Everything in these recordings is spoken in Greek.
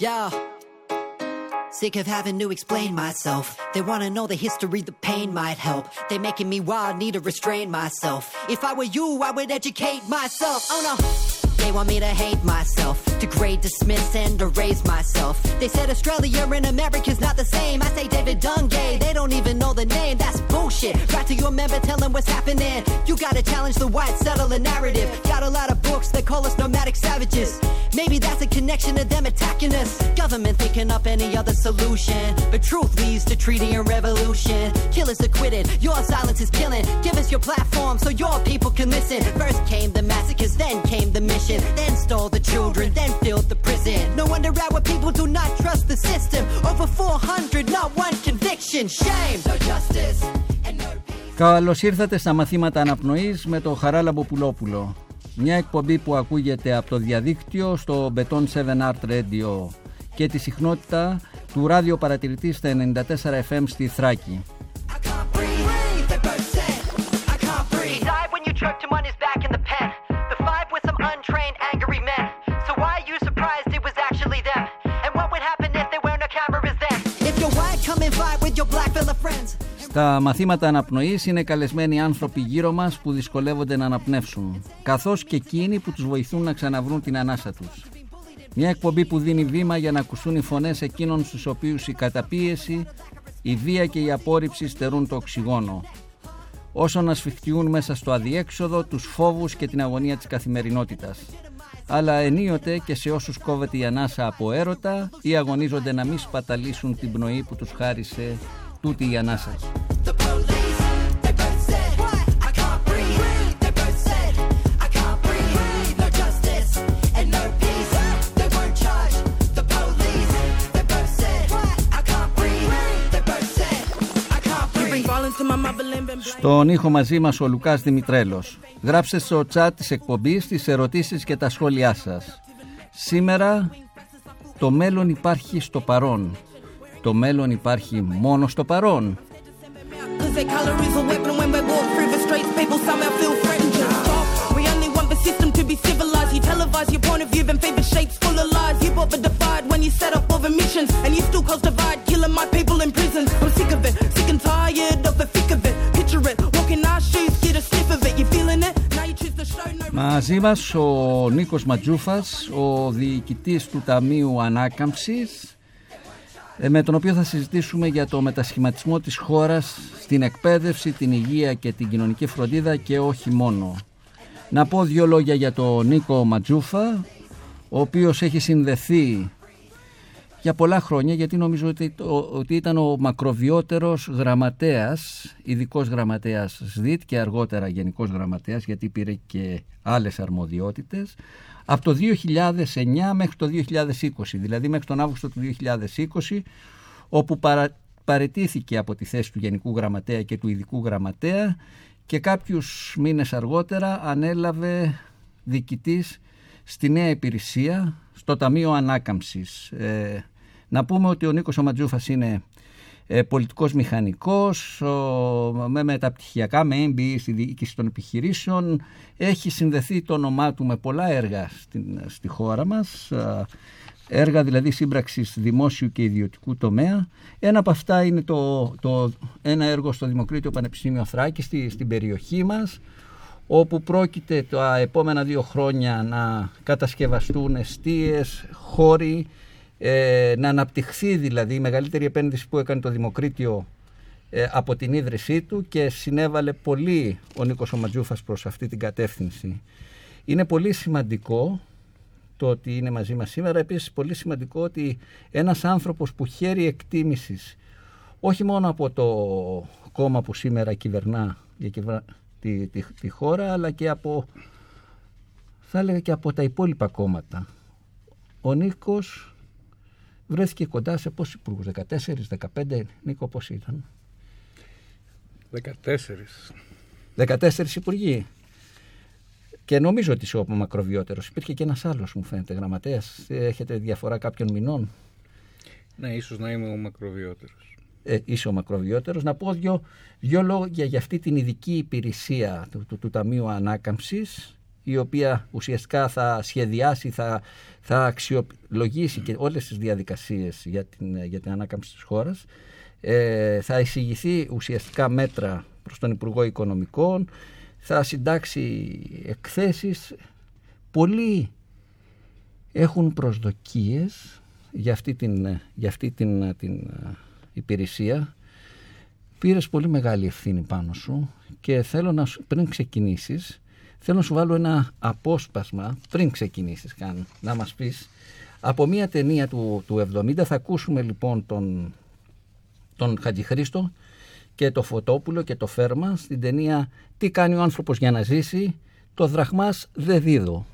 Yeah. Sick of having to explain myself. They wanna know the history, the pain might help. They're making me wild, need to restrain myself. If I were you, I would educate myself. Oh no. They want me to hate myself, degrade, dismiss, and erase myself. They said Australia and America's not the same. I say David Dungay, they don't even know the name. That's bullshit. Right to your member, tell them what's happening. You gotta challenge the white settler narrative. Got a lot of books that call us nomadic savages. Maybe that's a connection to them attacking us. Government thinking up any other solution. But truth leads to treaty and revolution. Killers acquitted, your silence is killing. Give us your platform so your people can listen. First came the massacres, then came the mission. Then stole the children, then filled the prison. No wonder our people do not trust the system. Over 400, not one conviction. Shame, no justice. and no peace. Καλώς ήρθατε στα μαθήματα αναπνοής με το Χαράλαμπο Πουλόπουλο. Μια εκπομπή που ακούγεται από το διαδίκτυο στο Beton 7 Art Radio και τη συχνότητα του ράδιο παρατηρητή στα 94 FM στη Θράκη. Στα μαθήματα αναπνοής είναι καλεσμένοι άνθρωποι γύρω μας που δυσκολεύονται να αναπνεύσουν, καθώς και εκείνοι που τους βοηθούν να ξαναβρούν την ανάσα τους. Μια εκπομπή που δίνει βήμα για να ακουστούν οι φωνές εκείνων στους οποίους η καταπίεση, η βία και η απόρριψη στερούν το οξυγόνο. Όσο να σφιχτιούν μέσα στο αδιέξοδο τους φόβους και την αγωνία της καθημερινότητας. Αλλά ενίοτε και σε όσους κόβεται η ανάσα από έρωτα ή αγωνίζονται να μην σπαταλήσουν την πνοή που τους χάρισε τούτη η ανάσα. Τον είχο μαζί μας, ο Λουκάς Δημητρέλος. Γράψτε στο chat της εκπομπής τις ερωτήσεις και τα σχόλια σας. Σήμερα το μέλλον υπάρχει στο παρόν. Το μέλλον υπάρχει μόνο στο παρόν. Μαζί μας ο Νίκος Ματζούφας, ο διοικητής του Ταμείου Ανάκαμψης, ε, με τον οποίο θα συζητήσουμε για το μετασχηματισμό της χώρας στην εκπαίδευση, την υγεία και την κοινωνική φροντίδα και όχι μόνο. Να πω δύο λόγια για τον Νίκο Ματζούφα, ο οποίος έχει συνδεθεί για πολλά χρόνια, γιατί νομίζω ότι, το- ότι ήταν ο μακροβιότερος γραμματέας, ειδικός γραμματέας ΣΔΙΤ και αργότερα γενικός γραμματέας, γιατί πήρε και άλλες αρμοδιότητες, από το 2009 μέχρι το 2020, δηλαδή μέχρι τον Αύγουστο του 2020, όπου παρα, παρετήθηκε από τη θέση του Γενικού Γραμματέα και του Ειδικού Γραμματέα και κάποιους μήνες αργότερα ανέλαβε διοικητής στη νέα υπηρεσία στο Ταμείο Ανάκαμψης. Ε, να πούμε ότι ο Νίκος ο Ματζούφας είναι ε, πολιτικός μηχανικός, ο, με μεταπτυχιακά, με MBA στη διοίκηση των επιχειρήσεων. Έχει συνδεθεί το όνομά του με πολλά έργα στην, στη χώρα μας, ε, έργα δηλαδή σύμπραξης δημόσιου και ιδιωτικού τομέα. Ένα από αυτά είναι το, το, ένα έργο στο Δημοκρίτιο Πανεπιστήμιο Θράκη, στη, στην περιοχή μας, όπου πρόκειται τα επόμενα δύο χρόνια να κατασκευαστούν εστίες, χώροι, ε, να αναπτυχθεί δηλαδή η μεγαλύτερη επένδυση που έκανε το Δημοκρίτιο ε, από την ίδρυσή του και συνέβαλε πολύ ο Νίκος ο Ματζούφας προς αυτή την κατεύθυνση. Είναι πολύ σημαντικό το ότι είναι μαζί μας σήμερα. Επίσης πολύ σημαντικό ότι ένας άνθρωπος που χαίρει εκτίμησης όχι μόνο από το κόμμα που σήμερα κυβερνά διακυβερνά τη, τη, τη χώρα αλλά και από θα έλεγα και από τα υπόλοιπα κόμματα. Ο Νίκος βρέθηκε κοντά σε πόσους υπουργούς, 14, 15, Νίκο πώς ήταν; 14. 14 υπουργοί. Και νομίζω ότι είσαι ο μακροβιότερος. Υπήρχε και ένας άλλος μου φαίνεται γραμματέας. Έχετε διαφορά κάποιων μηνών; Ναι, ίσως να είμαι ο μακροβιότερος. Ε, είσαι ο μακροβιότερος. Να πω δύο, δύο λόγια για αυτή την ειδική υπηρεσία του, του, του Ταμείου Ανάκαμψης η οποία ουσιαστικά θα σχεδιάσει, θα, θα αξιολογήσει και όλες τις διαδικασίες για την, για την ανάκαμψη της χώρας. Ε, θα εισηγηθεί ουσιαστικά μέτρα προς τον Υπουργό Οικονομικών, θα συντάξει εκθέσεις. Πολλοί έχουν προσδοκίες για αυτή την, για αυτή την, την υπηρεσία. Πήρες πολύ μεγάλη ευθύνη πάνω σου και θέλω να σου, πριν ξεκινήσεις θέλω να σου βάλω ένα απόσπασμα πριν ξεκινήσεις καν να μας πεις από μια ταινία του, του 70 θα ακούσουμε λοιπόν τον, τον Χατζηχρήστο και το Φωτόπουλο και το Φέρμα στην ταινία «Τι κάνει ο άνθρωπος για να ζήσει» το δραχμάς δεν δίδω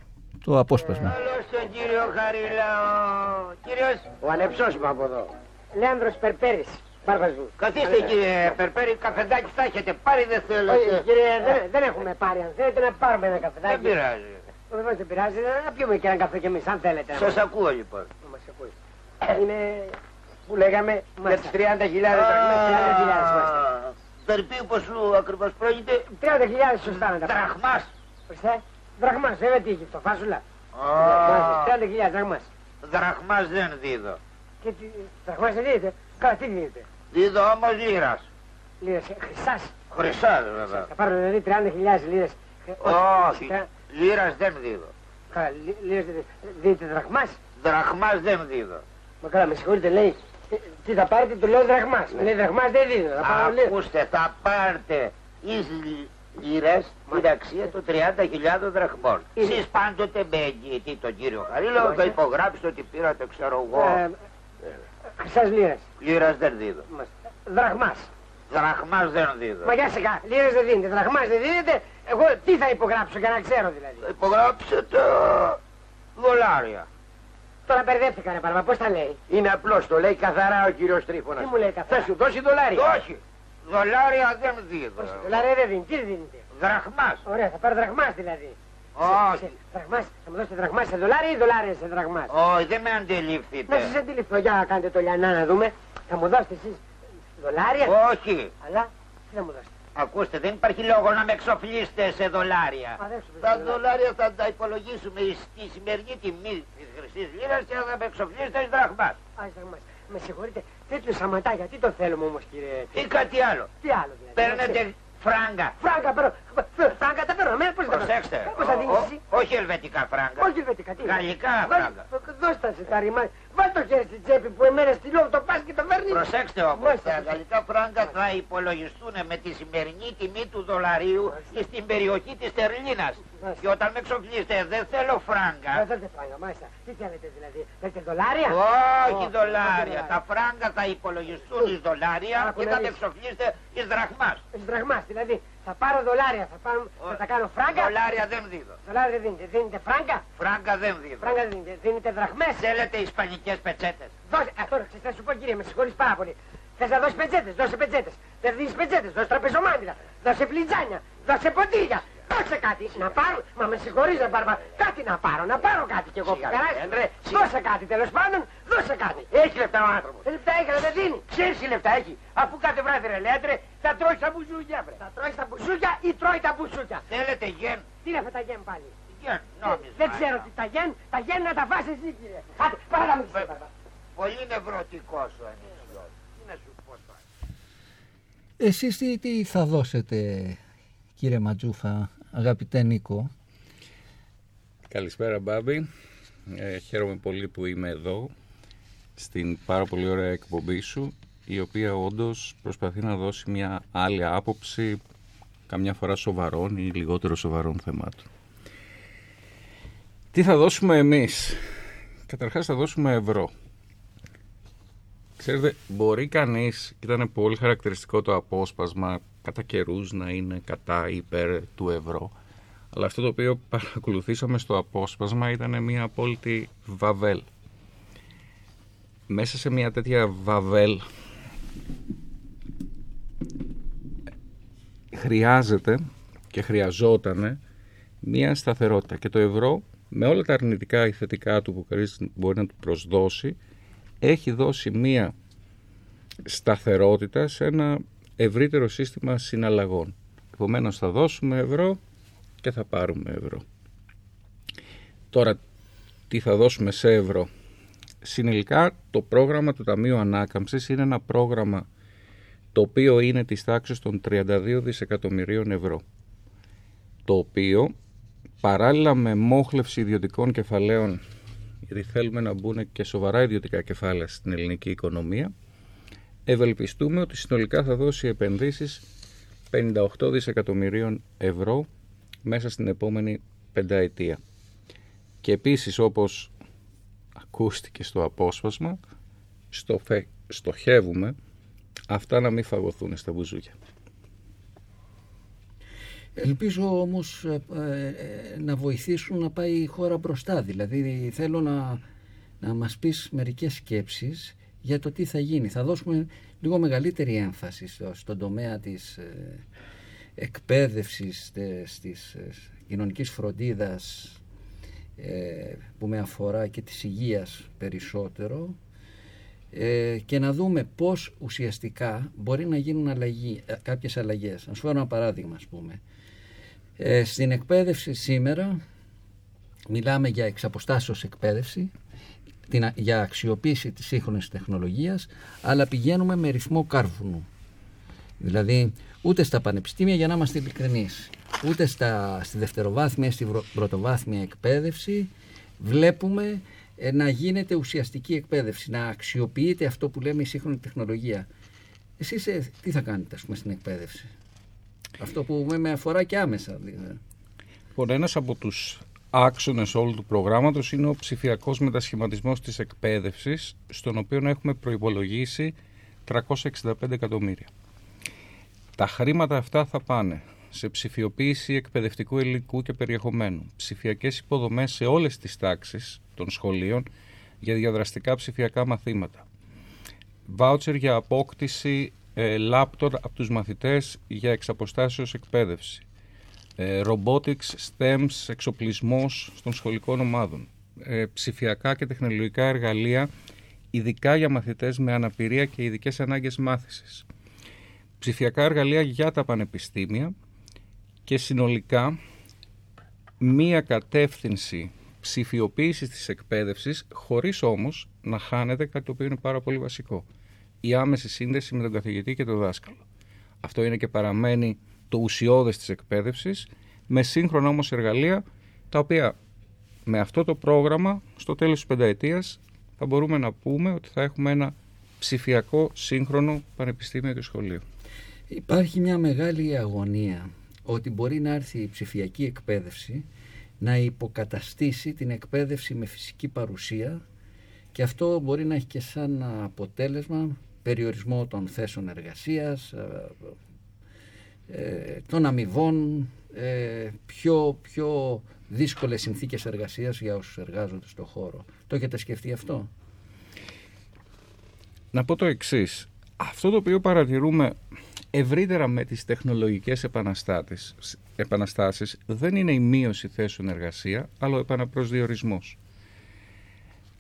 το απόσπασμα. Καλώς τον κύριο Χαρίλαο. Κύριος, Ο ανεψός μου από εδώ. Λέανδρος Περπέρης. Μπάρμπας μου. καθίστε κύριε Περπέρη, καφεντάκι θα έχετε πάρει δεν θέλω. Όχι, κύριε, δεν, δεν έχουμε πάρει. Αν θέλετε να πάρουμε ένα καφεδάκι. Δεν πειράζει. Βεβαίω δεν πειράζει. Να πιούμε και ένα καφέ κι εμείς, αν θέλετε. Σας ακούω λοιπόν. Να μας ακούει. Είναι που λέγαμε Για για τις τις 30.000 δραχμές, 30.000 είμαστε. Περί ποσού ακριβώς πρόκειται. 30.000 σωστά να τα πάρουμε. Δραχμάς. Ορίστε. Δραχμάς, βέβαια τι έχει, το φάσουλα. Α, 30.000 δραχμάς. Δραχμάς δεν δίδω. Και τι, δραχμάς δεν δίνετε. Καλά, τι δίνετε. Δίδω όμως λίρας. Λίρες, ε, χρυσάς. Χρυσάς βέβαια. Θα πάρουν δηλαδή 30.000 λίρες. Ε, Όχι, ε, λίρας δεν δίδω. Καλά, λί- λίρες δεν δίνετε. δίνετε δραχμάς. Δραχμάς δεν δίδω. Μα καλά, με συγχωρείτε, λέει. ε, Τι θα πάρετε, του λέω δραχμάς. Μου λέει δραχμάς δεν δίνω. Θα πάρω λίρες. Ακούστε, θα πάρετε εις λι- λίρες την αξία των 30.000 δραχμών. Είναι. Εσείς πάντοτε με εγγυητή τον κύριο Χαρίλο Όχι. θα υπογράψετε ότι πήρατε, ξέρω εγώ, Ε, Χρυσάς λίρες. λίρας δεν δίδω. Μας. Δραχμάς. Δραχμάς δεν δίδω. Μα για σιγά, λίρες δεν δίνετε, δραχμάς δεν δίνετε. Εγώ τι θα υπογράψω για να ξέρω δηλαδή. Θα υπογράψετε δολάρια. Τώρα μπερδεύτηκα ρε παρμα, πώς τα λέει; Είναι απλώς, το λέει καθαρά ο κύριος Τρίφωνας. Τι μου λέει καθαρά; Θα σου δώσει δολάρια. Όχι, δολάρια δεν δίδω. Δολάρια δεν δίνει, τι δεν δίνετε. Δραχμάς. Ωραία, θα πάρω δραχμάς δηλαδή. Όχι. Σε- Δραχμάς, θα μου δώσετε δραχμάς σε δολάρια ή δολάρια σε δραχμάς. Όχι, δεν με Να αντιληφθείτε. σας αντιληφθώ, για να κάνετε το λιανά να δούμε. Θα μου δώσετε εσείς δολάρια, Όχι. αλλά τι θα μου δώσετε; Ακούστε, δεν υπάρχει λόγο να με εξοφλήσετε σε δολάρια. Α, δεν σου Τα δώσετε δολάρια θα τα υπολογίσουμε στη σημερινή τιμή της χρυσής λίρας και θα με εξοφλήσετε εις δραχμάς. Α, δραχμάς. Με συγχωρείτε, τέτοιο σαματάκια, τι το θέλουμε όμως κύριε. Ή κάτι άλλο. Τι άλλο δηλαδή. Παίρνετε φράγκα. Φράγκα παίρνω. Φράγκα τα παίρνω. Εμένα πώς τα παίρνω. Προσέξτε. Πώς θα Ο- δίνεις ο- εσύ; Όχι ελβετικά φράγκα. Όχι ελβετικά, τι είναι; Γαλλικά Βάλ- φράγκα. Δώσ' τα σε τα ρημά. Βάλ το χέρι στην τσέπη που εμένα στη λόγω το πας και το φέρνεις. Προσέξτε όμως, Μάλιστα. τα γαλλικά φράγκα θα υπολογιστούν με τη σημερινή τιμή του δολαρίου στην περιοχή της Τερλίνας. Μάλιστα. Και όταν με εξοφλήσετε δεν θέλω Δεν φράγκα. θέλετε φράγκα, μάλιστα. Τι θέλετε δηλαδή. Θέλετε δολάρια; Όχι Ω, δολάρια. όχι Τα φράγκα θα υπολογιστούν εις δολάρια Άκου και να θα με δεις. εξοφλήσετε εις δραχμάς. Εις δραχμάς, δηλαδή. Θα πάρω δολάρια, θα, πάρω, θα τα κάνω φράγκα. Δολάρια δεν δίδω. Δολάρια δεν δίνετε. Δίνετε φράγκα; Φράγκα δεν δίδω. Φράγκα δεν δίνετε. Δίνετε δραχμές. Θέλετε ισπανικές πετσέτες. Δώσε, αυτό ξέρεις, θα σου πω κύριε, με συγχωρείς πάρα πολύ. Θες να δώσεις πετσέτες, δώσε πετσέτες. Δεν δίνεις πετσέτες, δώσε τραπεζομάντιλα, δώσε φλιτζάνια, δώσε ποτήρια. Δώσε κάτι, να πάρω, μα με συγχωρείς ρε Μπαρμπα, κάτι να πάρω, να πάρω κάτι κι εγώ που Σιγά, περάσει. Έντρε, σιγά. Δώσε κάτι τέλος πάντων, δώσε κάτι. Έχει λεφτά ο άνθρωπος. Ε, Λεφτά έχει, αλλά δεν δίνει. Ξέρεις τι λεφτά έχει. Αφού κάθε βράδυ ρε λέτε, θα τρώεις τα μπουζούκια βρε. Θα τρώεις τα μπουζούκια ή τρώει τα μπουζούκια. Θέλετε γεν. Τι είναι αυτά τα γεν πάλι; Γεν, νόμιζα. Δεν ξέρω τι τα γεν, τα γεν να τα φας εσύ κύριε. Άντε, πάρε να μην ξέρει Μπαρμπα. Πολύ νευρωτικός ο ανησιός. Τι να σου πω τώρα. Εσείς τι, τι θα δώσετε κύριε Ματζούφα, αγαπητέ Νίκο. Καλησπέρα Μπάμπη. Ε, χαίρομαι πολύ που είμαι εδώ στην πάρα πολύ ωραία εκπομπή σου η οποία όντως προσπαθεί να δώσει μια άλλη άποψη καμιά φορά σοβαρών ή λιγότερο σοβαρών θεμάτων. Τι θα δώσουμε εμείς; Καταρχάς θα δώσουμε ευρώ. Ξέρετε, μπορεί κανείς, και ήταν πολύ χαρακτηριστικό το απόσπασμα, κατά καιρούς να είναι κατά ή υπέρ του ευρώ. Αλλά αυτό το οποίο παρακολουθήσαμε στο απόσπασμα ήταν μια απόλυτη βαβέλ. Μέσα σε μια τέτοια βαβέλ χρειάζεται και χρειαζόταν μια σταθερότητα και το ευρώ με όλα τα αρνητικά ή θετικά του που κανείς μπορεί να του προσδώσει έχει δώσει μία σταθερότητα σε ένα ευρύτερο σύστημα συναλλαγών. Επομένως θα δώσουμε ευρώ και θα πάρουμε ευρώ. Τώρα, τι θα δώσουμε σε ευρώ; Συνολικά, το πρόγραμμα του Ταμείου Ανάκαμψης είναι ένα πρόγραμμα το οποίο είναι της τάξης των 32 δισεκατομμυρίων ευρώ. Το οποίο, παράλληλα με μόχλευση ιδιωτικών κεφαλαίων, γιατί θέλουμε να μπουν και σοβαρά ιδιωτικά κεφάλαια στην ελληνική οικονομία, ευελπιστούμε ότι συνολικά θα δώσει επενδύσεις 58 δισεκατομμυρίων ευρώ μέσα στην επόμενη πενταετία. Και επίσης όπως ακούστηκε στο απόσπασμα, στο στοχεύουμε αυτά να μην φαγωθούν στα μπουζούκια. Ελπίζω όμως ε, ε, να βοηθήσουν να πάει η χώρα μπροστά. Δηλαδή θέλω να, να μας πεις μερικές σκέψεις για το τι θα γίνει. Θα δώσουμε λίγο μεγαλύτερη έμφαση στο, στον τομέα της ε, εκπαίδευσης, της ε, κοινωνικής φροντίδας ε, που με αφορά και της υγείας περισσότερο ε, και να δούμε πώς ουσιαστικά μπορεί να γίνουν αλλαγή, ε, κάποιες αλλαγές. Να σου φέρω ένα παράδειγμα ας πούμε. Ε, στην εκπαίδευση σήμερα μιλάμε για εξαποστάσεως εκπαίδευση, την, για αξιοποίηση της σύγχρονης τεχνολογίας, αλλά πηγαίνουμε με ρυθμό κάρβουνου. Δηλαδή ούτε στα πανεπιστήμια για να είμαστε ειλικρινείς, ούτε στα, στη δευτεροβάθμια, στη πρωτοβάθμια εκπαίδευση βλέπουμε ε, να γίνεται ουσιαστική εκπαίδευση, να αξιοποιείται αυτό που λέμε η σύγχρονη τεχνολογία. Εσείς ε, τι θα κάνετε ας πούμε, στην εκπαίδευση; Αυτό που με αφορά και άμεσα. Δηλαδή. Λοιπόν, ένας από τους άξονες όλου του προγράμματος είναι ο ψηφιακός μετασχηματισμός της εκπαίδευσης, στον οποίο έχουμε προϋπολογίσει 365 εκατομμύρια. Τα χρήματα αυτά θα πάνε σε ψηφιοποίηση εκπαιδευτικού υλικού και περιεχομένου, ψηφιακές υποδομές σε όλες τις τάξεις των σχολείων για διαδραστικά ψηφιακά μαθήματα, βάουτσερ για απόκτηση ε, λάπτοπ από τους μαθητές για εξαποστάσεως εκπαίδευση, ε, robotics, STEMS, εξοπλισμός των σχολικών ομάδων, ε, ψηφιακά και τεχνολογικά εργαλεία ειδικά για μαθητές με αναπηρία και ειδικές ανάγκες μάθησης, ψηφιακά εργαλεία για τα πανεπιστήμια και συνολικά μία κατεύθυνση ψηφιοποίησης της εκπαίδευσης χωρίς όμως να χάνεται κάτι το οποίο είναι πάρα πολύ βασικό. Η άμεση σύνδεση με τον καθηγητή και τον δάσκαλο. Αυτό είναι και παραμένει το ουσιώδες της εκπαίδευσης με σύγχρονα όμως εργαλεία τα οποία με αυτό το πρόγραμμα στο τέλος της πενταετίας θα μπορούμε να πούμε ότι θα έχουμε ένα ψηφιακό σύγχρονο πανεπιστήμιο και σχολείο. Υπάρχει μια μεγάλη αγωνία ότι μπορεί να έρθει η ψηφιακή εκπαίδευση να υποκαταστήσει την εκπαίδευση με φυσική παρουσία και αυτό μπορεί να έχει και σαν αποτέλεσμα περιορισμό των θέσεων εργασίας, ε, ε, των αμοιβών, ε, πιο, πιο δύσκολες συνθήκες εργασίας για όσους εργάζονται στο χώρο. Το έχετε σκεφτεί αυτό; Να πω το εξής. Αυτό το οποίο παρατηρούμε ευρύτερα με τις τεχνολογικές επαναστάσεις δεν είναι η μείωση θέσεων εργασία, αλλά ο επαναπροσδιορισμός.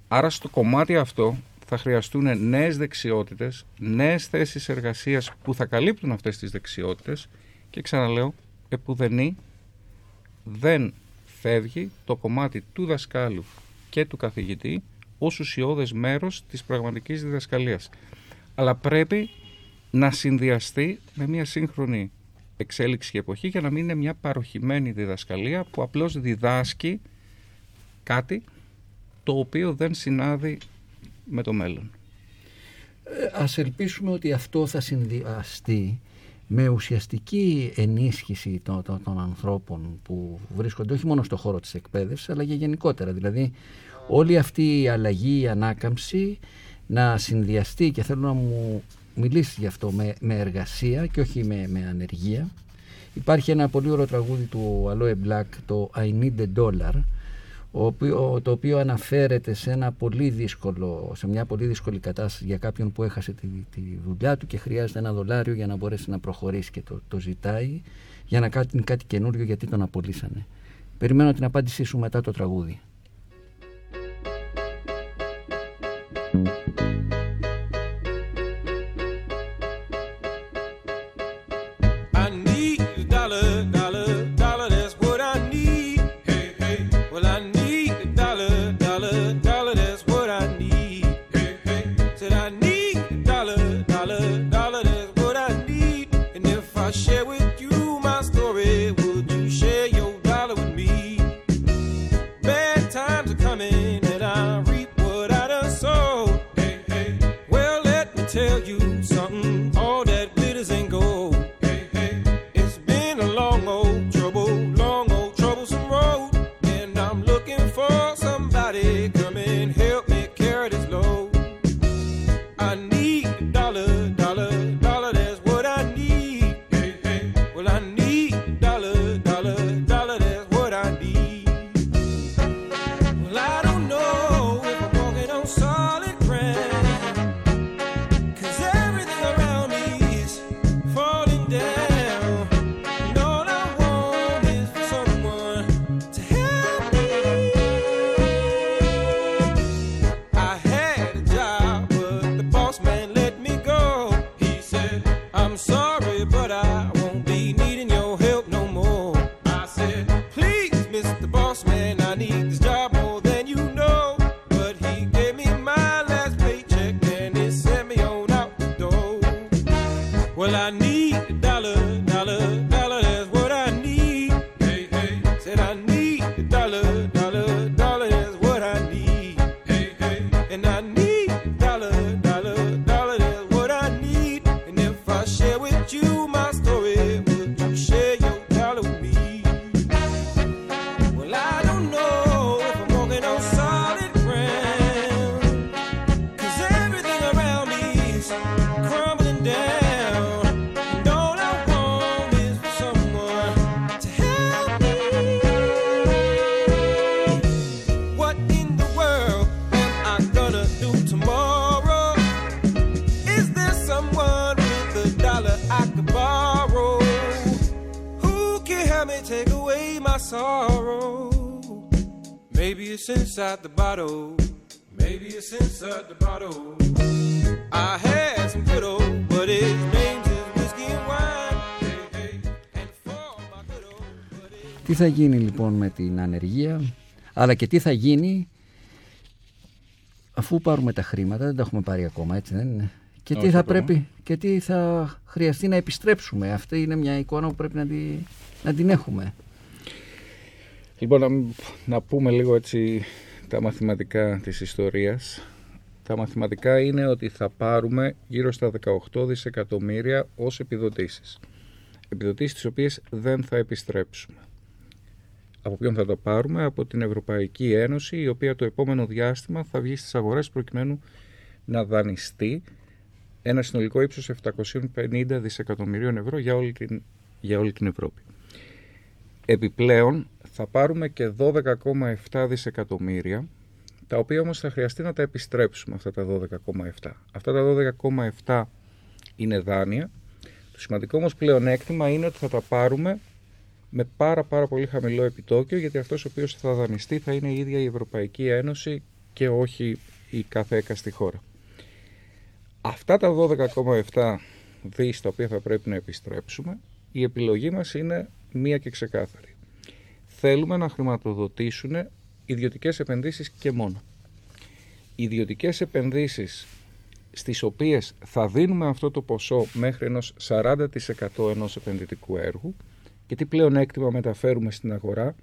Άρα στο κομμάτι αυτό θα χρειαστούν νέες δεξιότητες, νέες θέσεις εργασίας που θα καλύπτουν αυτές τις δεξιότητες και ξαναλέω, επουδενή δεν φεύγει το κομμάτι του δασκάλου και του καθηγητή ως ουσιώδες μέρος της πραγματικής διδασκαλίας. Αλλά πρέπει να συνδυαστεί με μια σύγχρονη εξέλιξη και εποχή για να μην είναι μια παροχημένη διδασκαλία που απλώς διδάσκει κάτι το οποίο δεν συνάδει με το μέλλον. Ε, ας ελπίσουμε ότι αυτό θα συνδυαστεί με ουσιαστική ενίσχυση των, των, των, ανθρώπων που βρίσκονται όχι μόνο στο χώρο της εκπαίδευσης αλλά και γενικότερα. Δηλαδή όλη αυτή η αλλαγή, η ανάκαμψη να συνδυαστεί και θέλω να μου μιλήσεις γι' αυτό με, με εργασία και όχι με, με ανεργία. Υπάρχει ένα πολύ ωραίο τραγούδι του Aloe Black, το I Need a Dollar, το οποίο αναφέρεται σε, ένα πολύ δύσκολο, σε μια πολύ δύσκολη κατάσταση για κάποιον που έχασε τη, τη δουλειά του και χρειάζεται ένα δολάριο για να μπορέσει να προχωρήσει και το, το ζητάει για να κάνει κάτι καινούριο γιατί τον απολύσανε. Περιμένω την απάντησή σου μετά το τραγούδι. Inside the bottle. Maybe it's inside the bottle. I had some good old, but his name's is whiskey and wine. Hey, hey. And for my good old, but his Τι θα γίνει λοιπόν με την ανεργία, αλλά και τι θα γίνει αφού πάρουμε τα χρήματα, δεν τα έχουμε πάρει ακόμα, έτσι δεν είναι; Και τι Όχι θα ακόμα. πρέπει και τι θα χρειαστεί να επιστρέψουμε; Αυτή είναι μια εικόνα που πρέπει να, τη, να την έχουμε. Λοιπόν, να, να πούμε λίγο έτσι τα μαθηματικά της ιστορίας. Τα μαθηματικά είναι ότι θα πάρουμε γύρω στα 18 δισεκατομμύρια ως επιδοτήσεις. Επιδοτήσεις τις οποίες δεν θα επιστρέψουμε. Από ποιον θα τα πάρουμε; Από την Ευρωπαϊκή Ένωση, η οποία το επόμενο διάστημα θα βγει στις αγορές προκειμένου να δανειστεί ένα συνολικό ύψος 750 δισεκατομμυρίων ευρώ για όλη την, για όλη την Ευρώπη. Επιπλέον θα πάρουμε και 12,7 δισεκατομμύρια, τα οποία όμως θα χρειαστεί να τα επιστρέψουμε αυτά τα 12,7. Αυτά τα 12,7 είναι δάνεια. Το σημαντικό όμως πλεονέκτημα είναι ότι θα τα πάρουμε με πάρα πάρα πολύ χαμηλό επιτόκιο, γιατί αυτός ο οποίος θα δανειστεί θα είναι η ίδια η Ευρωπαϊκή Ένωση και όχι η κάθε έκαστη χώρα. Αυτά τα 12,7 δις τα οποία θα πρέπει να επιστρέψουμε, η επιλογή μας είναι μία και ξεκάθαρη. Θέλουμε να χρηματοδοτήσουν ιδιωτικές επενδύσεις και μόνο. Ιδιωτικές επενδύσεις στις οποίες θα δίνουμε αυτό το ποσό μέχρι ενός 40% ενός επενδυτικού έργου και τι πλέον έκτημα μεταφέρουμε στην αγορά,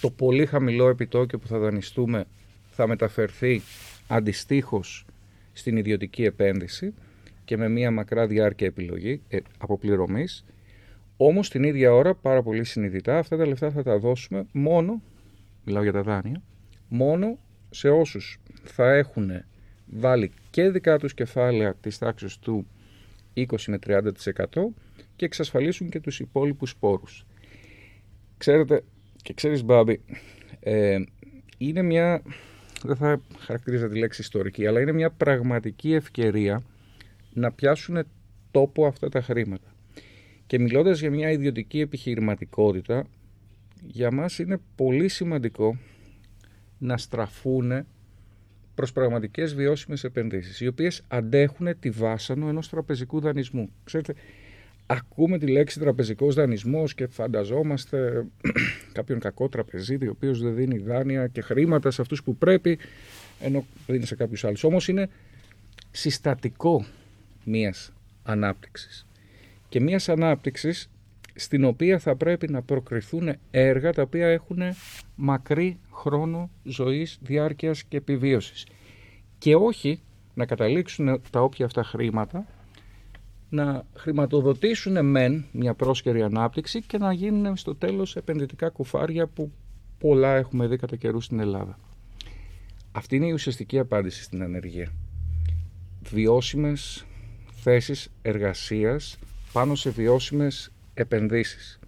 το πολύ χαμηλό επιτόκιο που θα δανειστούμε θα μεταφερθεί αντιστοίχως στην ιδιωτική επένδυση και με μία μακρά διάρκεια επιλογή, ε, αποπληρωμής. Όμως την ίδια ώρα, πάρα πολύ συνειδητά, αυτά τα λεφτά θα τα δώσουμε μόνο, μιλάω για τα δάνεια, μόνο σε όσους θα έχουν βάλει και δικά τους κεφάλαια της τάξης του 20 με 30% και εξασφαλίσουν και τους υπόλοιπους πόρους. Ξέρετε, και ξέρεις Μπάμπη, ε, είναι μια, δεν θα χαρακτηρίζα τη λέξη ιστορική, αλλά είναι μια πραγματική ευκαιρία να πιάσουν τόπο αυτά τα χρήματα. Και μιλώντας για μια ιδιωτική επιχειρηματικότητα, για μας είναι πολύ σημαντικό να στραφούν προς πραγματικές βιώσιμες επενδύσεις, οι οποίες αντέχουν τη βάσανο ενός τραπεζικού δανεισμού. Ξέρετε, ακούμε τη λέξη τραπεζικός δανεισμός και φανταζόμαστε κάποιον κακό τραπεζίτη, ο οποίος δεν δίνει δάνεια και χρήματα σε αυτούς που πρέπει, ενώ δίνει σε κάποιους άλλους. Όμως είναι συστατικό μιας ανάπτυξης. Και μιας ανάπτυξης στην οποία θα πρέπει να προκριθούν έργα τα οποία έχουν μακρύ χρόνο ζωής, διάρκειας και επιβίωσης. Και όχι να καταλήξουν τα όποια αυτά χρήματα να χρηματοδοτήσουν μεν μια πρόσκαιρη ανάπτυξη και να γίνουν στο τέλος επενδυτικά κουφάρια που πολλά έχουμε δει κατά καιρούς στην Ελλάδα. Αυτή είναι η ουσιαστική απάντηση στην ανεργία. Βιώσιμες θέσεις εργασίας πάνω σε βιώσιμες επενδύσεις.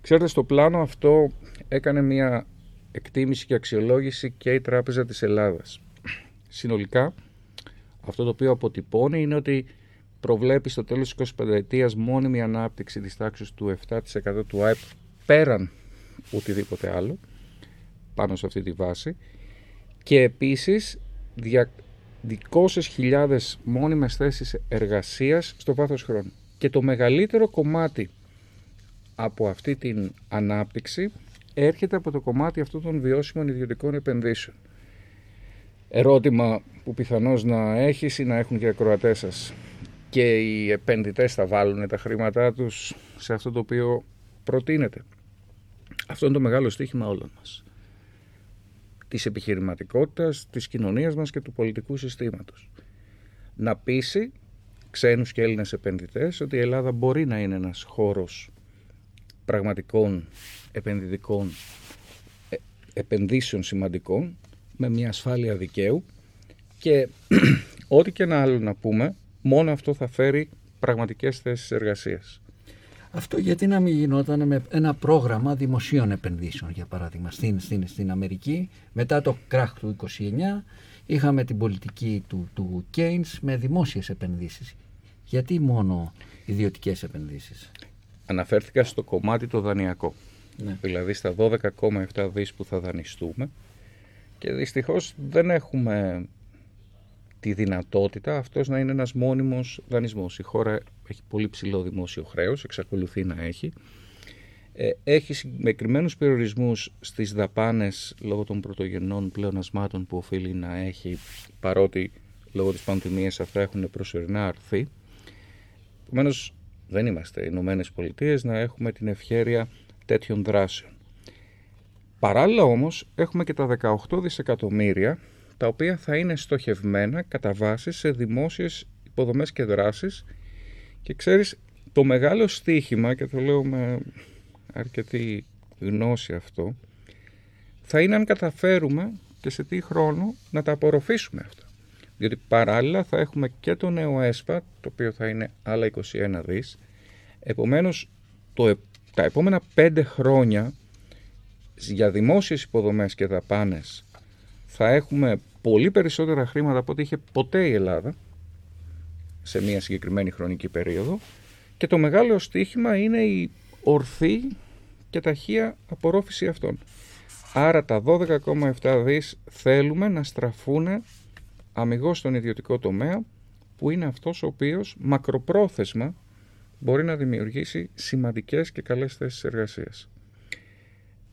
Ξέρετε, στο πλάνο αυτό έκανε μια εκτίμηση και αξιολόγηση και η Τράπεζα της Ελλάδας. Συνολικά, αυτό το οποίο αποτυπώνει είναι ότι προβλέπει στο τέλος της 25 ετίας μόνιμη ανάπτυξη της τάξης του 7% του ΑΕΠ πέραν οτιδήποτε άλλο πάνω σε αυτή τη βάση και επίσης δια, χιλιάδες μόνιμες θέσεις εργασίας στο βάθος χρόνου. Και το μεγαλύτερο κομμάτι από αυτή την ανάπτυξη έρχεται από το κομμάτι αυτών των βιώσιμων ιδιωτικών επενδύσεων. Ερώτημα που πιθανώς να έχεις ή να έχουν και οι ακροατές σας. Και οι επενδυτές θα βάλουν τα χρήματά τους σε αυτό το οποίο προτείνεται. Αυτό είναι το μεγάλο στίχημα όλων μας. Της επιχειρηματικότητας, της κοινωνίας μας και του πολιτικού συστήματος. Να πείσει ξένους και Έλληνες επενδυτές ότι η Ελλάδα μπορεί να είναι ένας χώρος πραγματικών επενδυτικών ε, επενδύσεων σημαντικών με μια ασφάλεια δικαίου και ό,τι και ένα άλλο να πούμε μόνο αυτό θα φέρει πραγματικές θέσεις εργασίας. Αυτό γιατί να μην γινόταν με ένα πρόγραμμα δημοσίων επενδύσεων, για παράδειγμα, στην, στην, στην Αμερική. Μετά το κράχ του 29 είχαμε την πολιτική του, του Keynes με δημόσιες επενδύσεις. Γιατί μόνο ιδιωτικές επενδύσεις; Αναφέρθηκα στο κομμάτι το δανειακό. Ναι. Δηλαδή στα 12,7 δις που θα δανειστούμε και δυστυχώς δεν έχουμε τη δυνατότητα αυτός να είναι ένας μόνιμος δανεισμός. Η χώρα έχει πολύ ψηλό δημόσιο χρέος, εξακολουθεί να έχει. Ε, έχει συγκεκριμένους περιορισμούς στις δαπάνες λόγω των πρωτογενών πλεονασμάτων που οφείλει να έχει, παρότι λόγω της πανδημίας αυτά έχουν προσωρινά αρθεί. Επομένως, δεν είμαστε οι Ηνωμένες Πολιτείες να έχουμε την ευχέρεια τέτοιων δράσεων. Παράλληλα όμως έχουμε και τα 18 δισεκατομμύρια τα οποία θα είναι στοχευμένα κατά βάση σε δημόσιες υποδομές και δράσεις και ξέρεις το μεγάλο στίχημα και το λέω με αρκετή γνώση αυτό θα είναι αν καταφέρουμε και σε τι χρόνο να τα απορροφήσουμε αυτά. Διότι παράλληλα θα έχουμε και το νέο ΕΣΠΑ το οποίο θα είναι άλλα 21 δις επομένως το, τα επόμενα πέντε χρόνια για δημόσιες υποδομές και δαπάνες θα έχουμε πολύ περισσότερα χρήματα από ό,τι είχε ποτέ η Ελλάδα σε μια συγκεκριμένη χρονική περίοδο και το μεγάλο στίχημα είναι η ορθή και ταχεία απορρόφηση αυτών. Άρα τα 12,7 δις θέλουμε να στραφούν αμυγός στον ιδιωτικό τομέα που είναι αυτός ο οποίος μακροπρόθεσμα μπορεί να δημιουργήσει σημαντικές και καλές θέσεις εργασίας.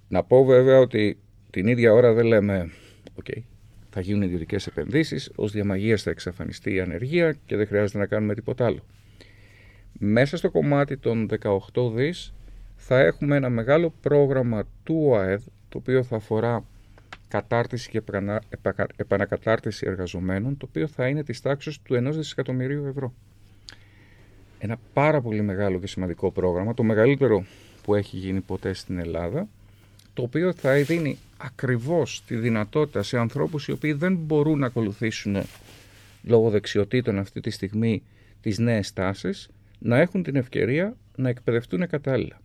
Να πω βέβαια ότι την ίδια ώρα δεν λέμε okay, θα γίνουν ιδιωτικές επενδύσεις, ως διαμαγείας θα εξαφανιστεί η ανεργία και δεν χρειάζεται να κάνουμε τίποτα άλλο. Μέσα στο κομμάτι των 18 δις θα έχουμε ένα μεγάλο πρόγραμμα του ΟΑΕΔ το οποίο θα αφορά κατάρτιση και επανακατάρτιση εργαζομένων το οποίο θα είναι της τάξης του 1 δισεκατομμυρίου ευρώ. Ένα πάρα πολύ μεγάλο και σημαντικό πρόγραμμα, το μεγαλύτερο που έχει γίνει ποτέ στην Ελλάδα, το οποίο θα δίνει ακριβώς τη δυνατότητα σε ανθρώπους οι οποίοι δεν μπορούν να ακολουθήσουν λόγω δεξιοτήτων αυτή τη στιγμή τις νέες τάσεις, να έχουν την ευκαιρία να εκπαιδευτούν κατάλληλα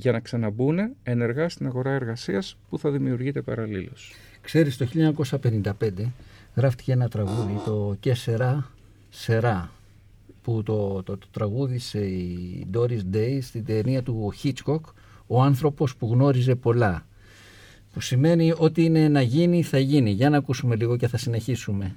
για να ξαναμπούν ενεργά στην αγορά εργασίας που θα δημιουργείται παραλλήλως. Ξέρεις, το 1955 γράφτηκε ένα τραγούδι, το «Και σερά, σερά», που το, το, το τραγούδισε η Doris Day στην ταινία του Hitchcock «Ο άνθρωπος που γνώριζε πολλά» που σημαίνει ότι είναι να γίνει θα γίνει. Για να ακούσουμε λίγο και θα συνεχίσουμε.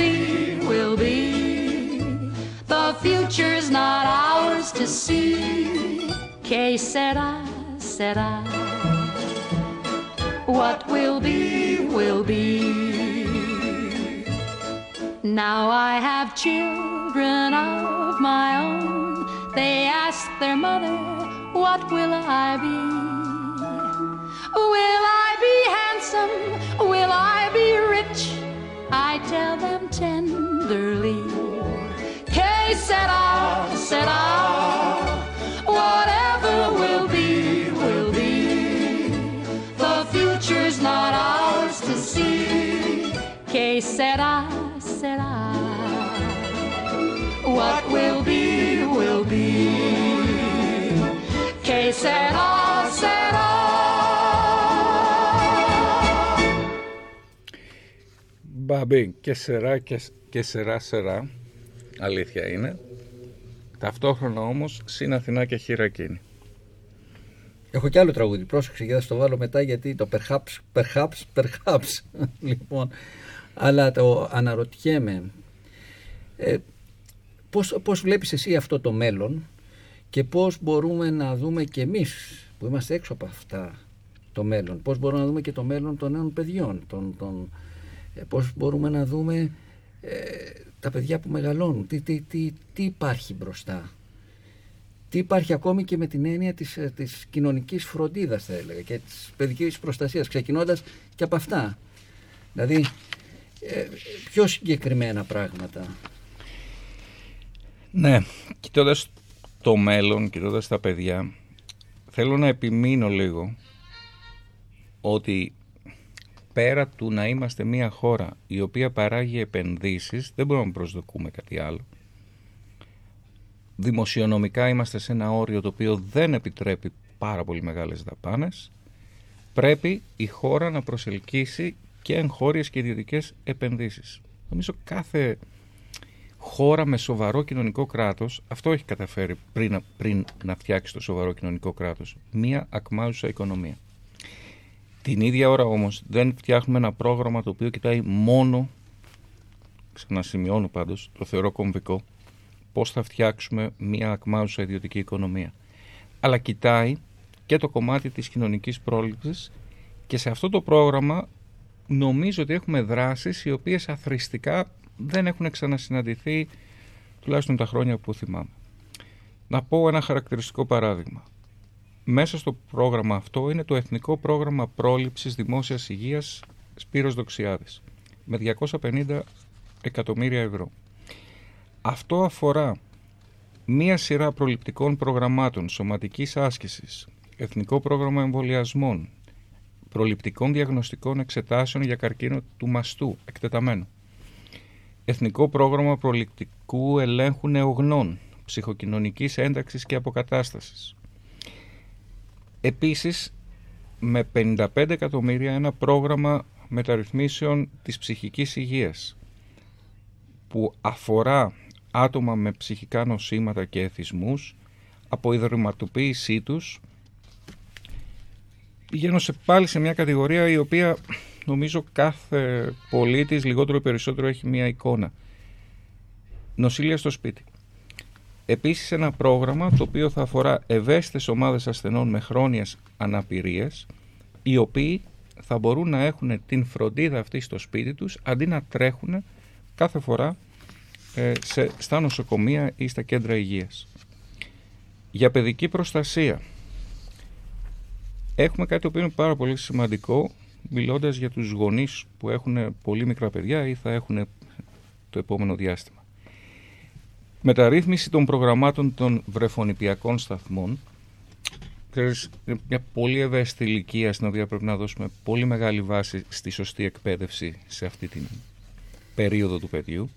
future's not ours to see. Que sera, sera. What will be, will be. Now I have children of my own. They ask their mother, What will I be? Μπαμπή και σερά και, και σερά σερά, αλήθεια είναι. Ταυτόχρονα όμως συν Αθηνά και χειρακίνη. Έχω κι άλλο τραγούδι. Πρόσεξε γιατί θα το βάλω μετά γιατί το perhaps, perhaps, perhaps. λοιπόν, αλλά το αναρωτιέμαι. Ε, πώς, πώς βλέπεις εσύ αυτό το μέλλον και πώς μπορούμε να δούμε και εμείς που είμαστε έξω από αυτά το μέλλον. Πώς μπορούμε να δούμε και το μέλλον των νέων παιδιών. Των, των, ε, πώς μπορούμε να δούμε ε, τα παιδιά που μεγαλώνουν. Τι, τι, τι, τι υπάρχει μπροστά. Τι υπάρχει ακόμη και με την έννοια της, ε, της κοινωνικής φροντίδας θα έλεγα και της παιδικής προστασίας ξεκινώντας και από αυτά. Δηλαδή ε, πιο συγκεκριμένα πράγματα. Ναι, κοιτώντας το μέλλον, κοιτώντας τα παιδιά, θέλω να επιμείνω λίγο ότι πέρα του να είμαστε μια χώρα η οποία παράγει επενδύσεις, δεν μπορούμε να προσδοκούμε κάτι άλλο. Δημοσιονομικά είμαστε σε ένα όριο το οποίο δεν επιτρέπει πάρα πολύ μεγάλες δαπάνες. Πρέπει η χώρα να προσελκύσει και εγχώριες και ιδιωτικές επενδύσεις. Νομίζω κάθε χώρα με σοβαρό κοινωνικό κράτος, αυτό έχει καταφέρει πριν, πριν να φτιάξει το σοβαρό κοινωνικό κράτος, μία ακμάζουσα οικονομία. Την ίδια ώρα όμως δεν φτιάχνουμε ένα πρόγραμμα το οποίο κοιτάει μόνο, ξανασημειώνω πάντως, το θεωρώ κομβικό, πώς θα φτιάξουμε μία ακμάζουσα ιδιωτική οικονομία. Αλλά κοιτάει και το κομμάτι της κοινωνικής πρόληψης και σε αυτό το πρόγραμμα νομίζω ότι έχουμε δράσεις οι οποίες αθρηστικά δεν έχουν ξανασυναντηθεί τουλάχιστον τα χρόνια που θυμάμαι. Να πω ένα χαρακτηριστικό παράδειγμα. Μέσα στο πρόγραμμα αυτό είναι το Εθνικό Πρόγραμμα Πρόληψης Δημόσιας Υγείας Σπύρος Δοξιάδης με 250 εκατομμύρια ευρώ. Αυτό αφορά μία σειρά προληπτικών προγραμμάτων σωματικής άσκησης, Εθνικό Πρόγραμμα Εμβολιασμών, προληπτικών διαγνωστικών εξετάσεων για καρκίνο του μαστού εκτεταμένου, Εθνικό Πρόγραμμα Προληπτικού Ελέγχου Νεογνών, Ψυχοκοινωνικής Ένταξης και Αποκατάστασης. Επίσης, με 55 εκατομμύρια ένα πρόγραμμα μεταρρυθμίσεων της ψυχικής υγείας που αφορά άτομα με ψυχικά νοσήματα και εθισμούς από ιδρυματοποίησή τους πηγαίνω σε, πάλι σε μια κατηγορία η οποία νομίζω κάθε πολίτης λιγότερο ή περισσότερο έχει μια εικόνα. Νοσήλια στο σπίτι. Επίσης ένα πρόγραμμα το οποίο θα αφορά ευαίσθητες ομάδες ασθενών με χρόνιες αναπηρίες οι οποίοι θα μπορούν να έχουν την φροντίδα αυτή στο σπίτι τους αντί να τρέχουν κάθε φορά ε, σε, στα νοσοκομεία ή στα κέντρα υγείας. Για παιδική προστασία έχουμε κάτι το οποίο είναι πάρα πολύ σημαντικό μιλώντας για τους γονείς που έχουν πολύ μικρά παιδιά ή θα έχουν το επόμενο διάστημα. Μεταρρύθμιση των προγραμμάτων των βρεφονιπιακών σταθμών ξέρεις, μια πολύ ευαίσθητη ηλικία στην οποία πρέπει να δώσουμε πολύ μεγάλη βάση στη σωστή εκπαίδευση σε αυτή την περίοδο του παιδιού.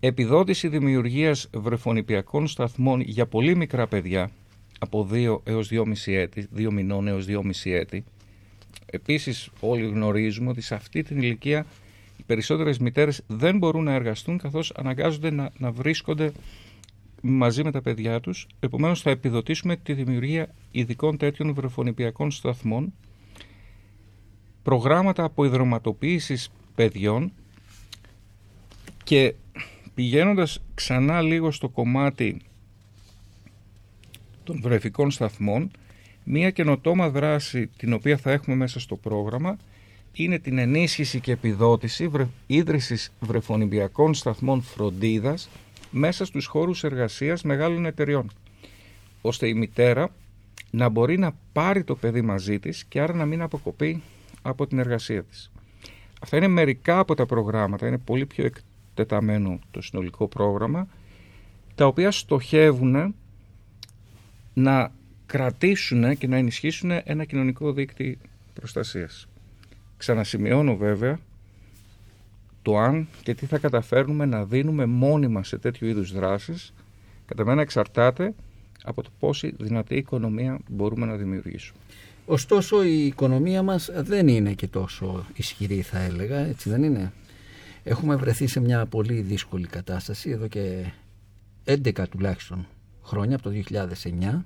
Επιδότηση δημιουργίας βρεφονιπιακών σταθμών για πολύ μικρά παιδιά από 2 έως 2,5 έτη, 2 μηνών έως 2,5 έτη. Επίσης όλοι γνωρίζουμε ότι σε αυτή την ηλικία οι περισσότερες μητέρες δεν μπορούν να εργαστούν καθώς αναγκάζονται να, να βρίσκονται μαζί με τα παιδιά τους. Επομένως θα επιδοτήσουμε τη δημιουργία ειδικών τέτοιων βρεφονιπιακών σταθμών, προγράμματα αποϊδρωματοποίησης παιδιών και πηγαίνοντας ξανά λίγο στο κομμάτι των βρεφικών σταθμών, μία καινοτόμα δράση την οποία θα έχουμε μέσα στο πρόγραμμα είναι την ενίσχυση και επιδότηση βρε... ίδρυσης βρεφονιμπιακών σταθμών φροντίδας μέσα στους χώρους εργασίας μεγάλων εταιριών, ώστε η μητέρα να μπορεί να πάρει το παιδί μαζί της και άρα να μην αποκοπεί από την εργασία της. Αυτά είναι μερικά από τα προγράμματα, είναι πολύ πιο εκτεταμένο το συνολικό πρόγραμμα, τα οποία στοχεύουν να κρατήσουν και να ενισχύσουν ένα κοινωνικό δίκτυο προστασίας. Ξανασημειώνω βέβαια το αν και τι θα καταφέρνουμε να δίνουμε μόνιμα σε τέτοιου είδους δράσεις κατά μένα εξαρτάται από το πόση δυνατή οικονομία μπορούμε να δημιουργήσουμε. Ωστόσο η οικονομία μας δεν είναι και τόσο ισχυρή θα έλεγα, έτσι δεν είναι; Έχουμε βρεθεί σε μια πολύ δύσκολη κατάσταση εδώ και 11 τουλάχιστον χρόνια από το 2009.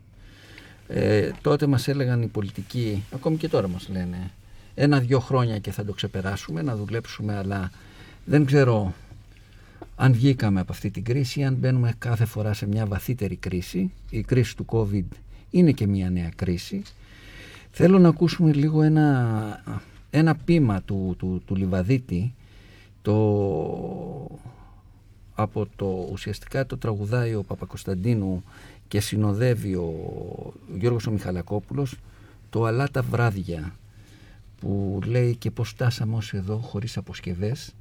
Ε, τότε μας έλεγαν οι πολιτικοί, ακόμη και τώρα μας λένε, ένα-δυο χρόνια και θα το ξεπεράσουμε, να δουλέψουμε, αλλά δεν ξέρω αν βγήκαμε από αυτή την κρίση ή αν μπαίνουμε κάθε φορά σε μια βαθύτερη κρίση. Η κρίση του COVID είναι και μια νέα κρίση. Θέλω να ακούσουμε λίγο ένα, ένα πείμα του, του, του Λιβαδίτη το, από το ουσιαστικά το τραγουδάει ο Παπακοσταντίνου και συνοδεύει ο Γιώργος ο Μιχαλακόπουλος το «Αλά τα βράδια» που λέει και πως στάσαμε ως εδώ χωρίς αποσκευές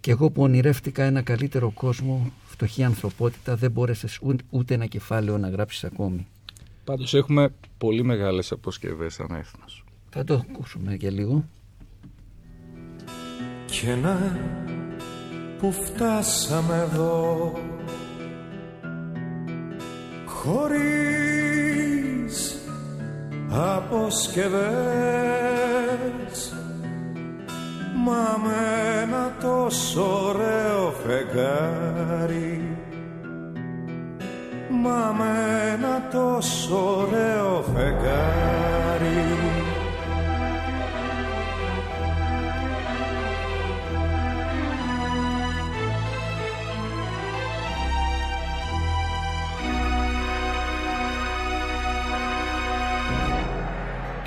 και εγώ που ονειρεύτηκα ένα καλύτερο κόσμο, φτωχή ανθρωπότητα, δεν μπόρεσες ούτε ένα κεφάλαιο να γράψεις ακόμη. Πάντως έχουμε πολύ μεγάλες αποσκευές σαν έθνος. Θα το ακούσουμε και λίγο. Και να που φτάσαμε εδώ χωρίς αποσκευές. Μα με ένα τόσο ωραίο φεγγάρι. Μα με ένα τόσο ωραίο φεγγάρι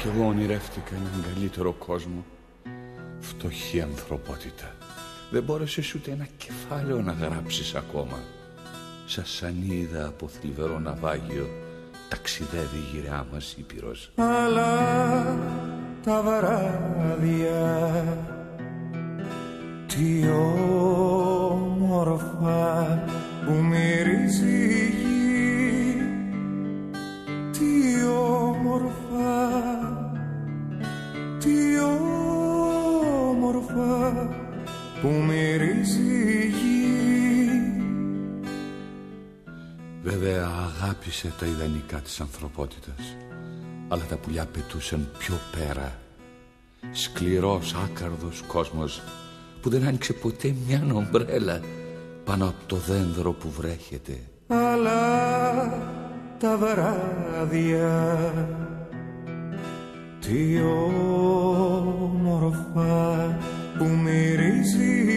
Κι εγώ ονειρεύτηκα έναν καλύτερο κόσμο. Φτωχή ανθρωπότητα. Δεν μπόρεσες ούτε ένα κεφάλαιο να γράψεις ακόμα. Σας σανίδα από θλιβερό ναυάγιο Ταξιδεύει η γυριά μας Ήπειρος. Αλλά τα βράδια Τι όμορφα αγάπησε τα ιδανικά της ανθρωπότητας Αλλά τα πουλιά πετούσαν πιο πέρα. Σκληρός άκαρδος κόσμος Που δεν άνοιξε ποτέ μια ομπρέλα Πάνω από το δένδρο που βρέχεται. Αλλά τα βράδια τι όμορφα που μυρίζει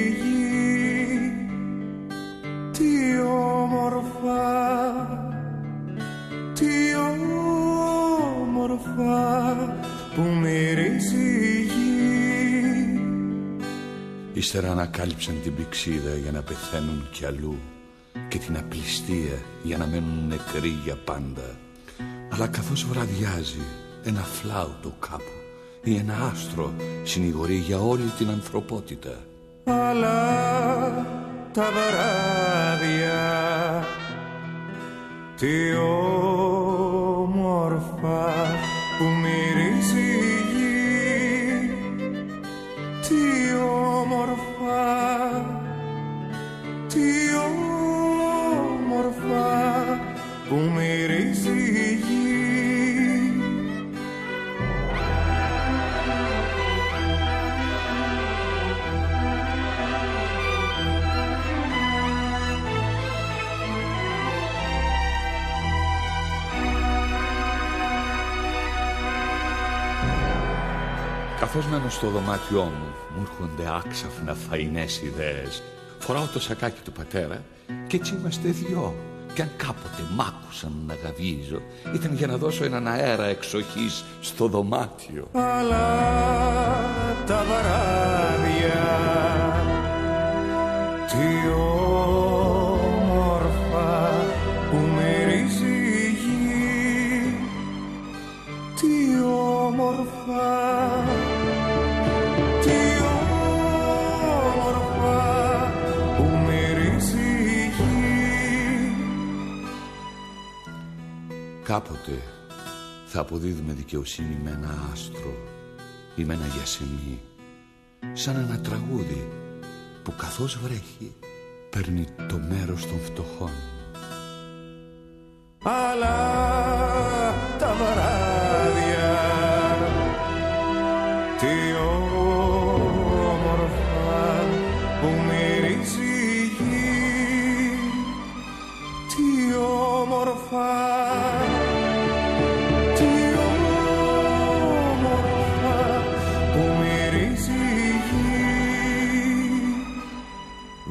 Ύστερα ανακάλυψαν την πηξίδα για να πεθαίνουν κι αλλού και την απληστία για να μένουν νεκροί για πάντα. Αλλά καθώς βραδιάζει ένα φλάουτο κάπου ή ένα άστρο συνηγορεί για όλη την ανθρωπότητα. αλλά τα βράδια τι όμορφα τι όμορφα που μυρίζει η γη. Καθώς μένω στο δωμάτιό μου, μου έρχονται άξαφνα φαϊνές ιδέες Φοράω το σακάκι του πατέρα και έτσι είμαστε δυο. Και αν κάποτε μ' άκουσαν να γαβίζω, ήταν για να δώσω έναν αέρα εξοχής στο δωμάτιο. Αλλά τα βράδια τι όμορφα Κάποτε θα αποδίδουμε δικαιοσύνη με ένα άστρο ή με ένα γιασεμί σαν ένα τραγούδι που καθώς βρέχει παίρνει το μέρος των φτωχών. αλλά τα βράδια τι όμορφα που μυρίζει η γη τι όμορφα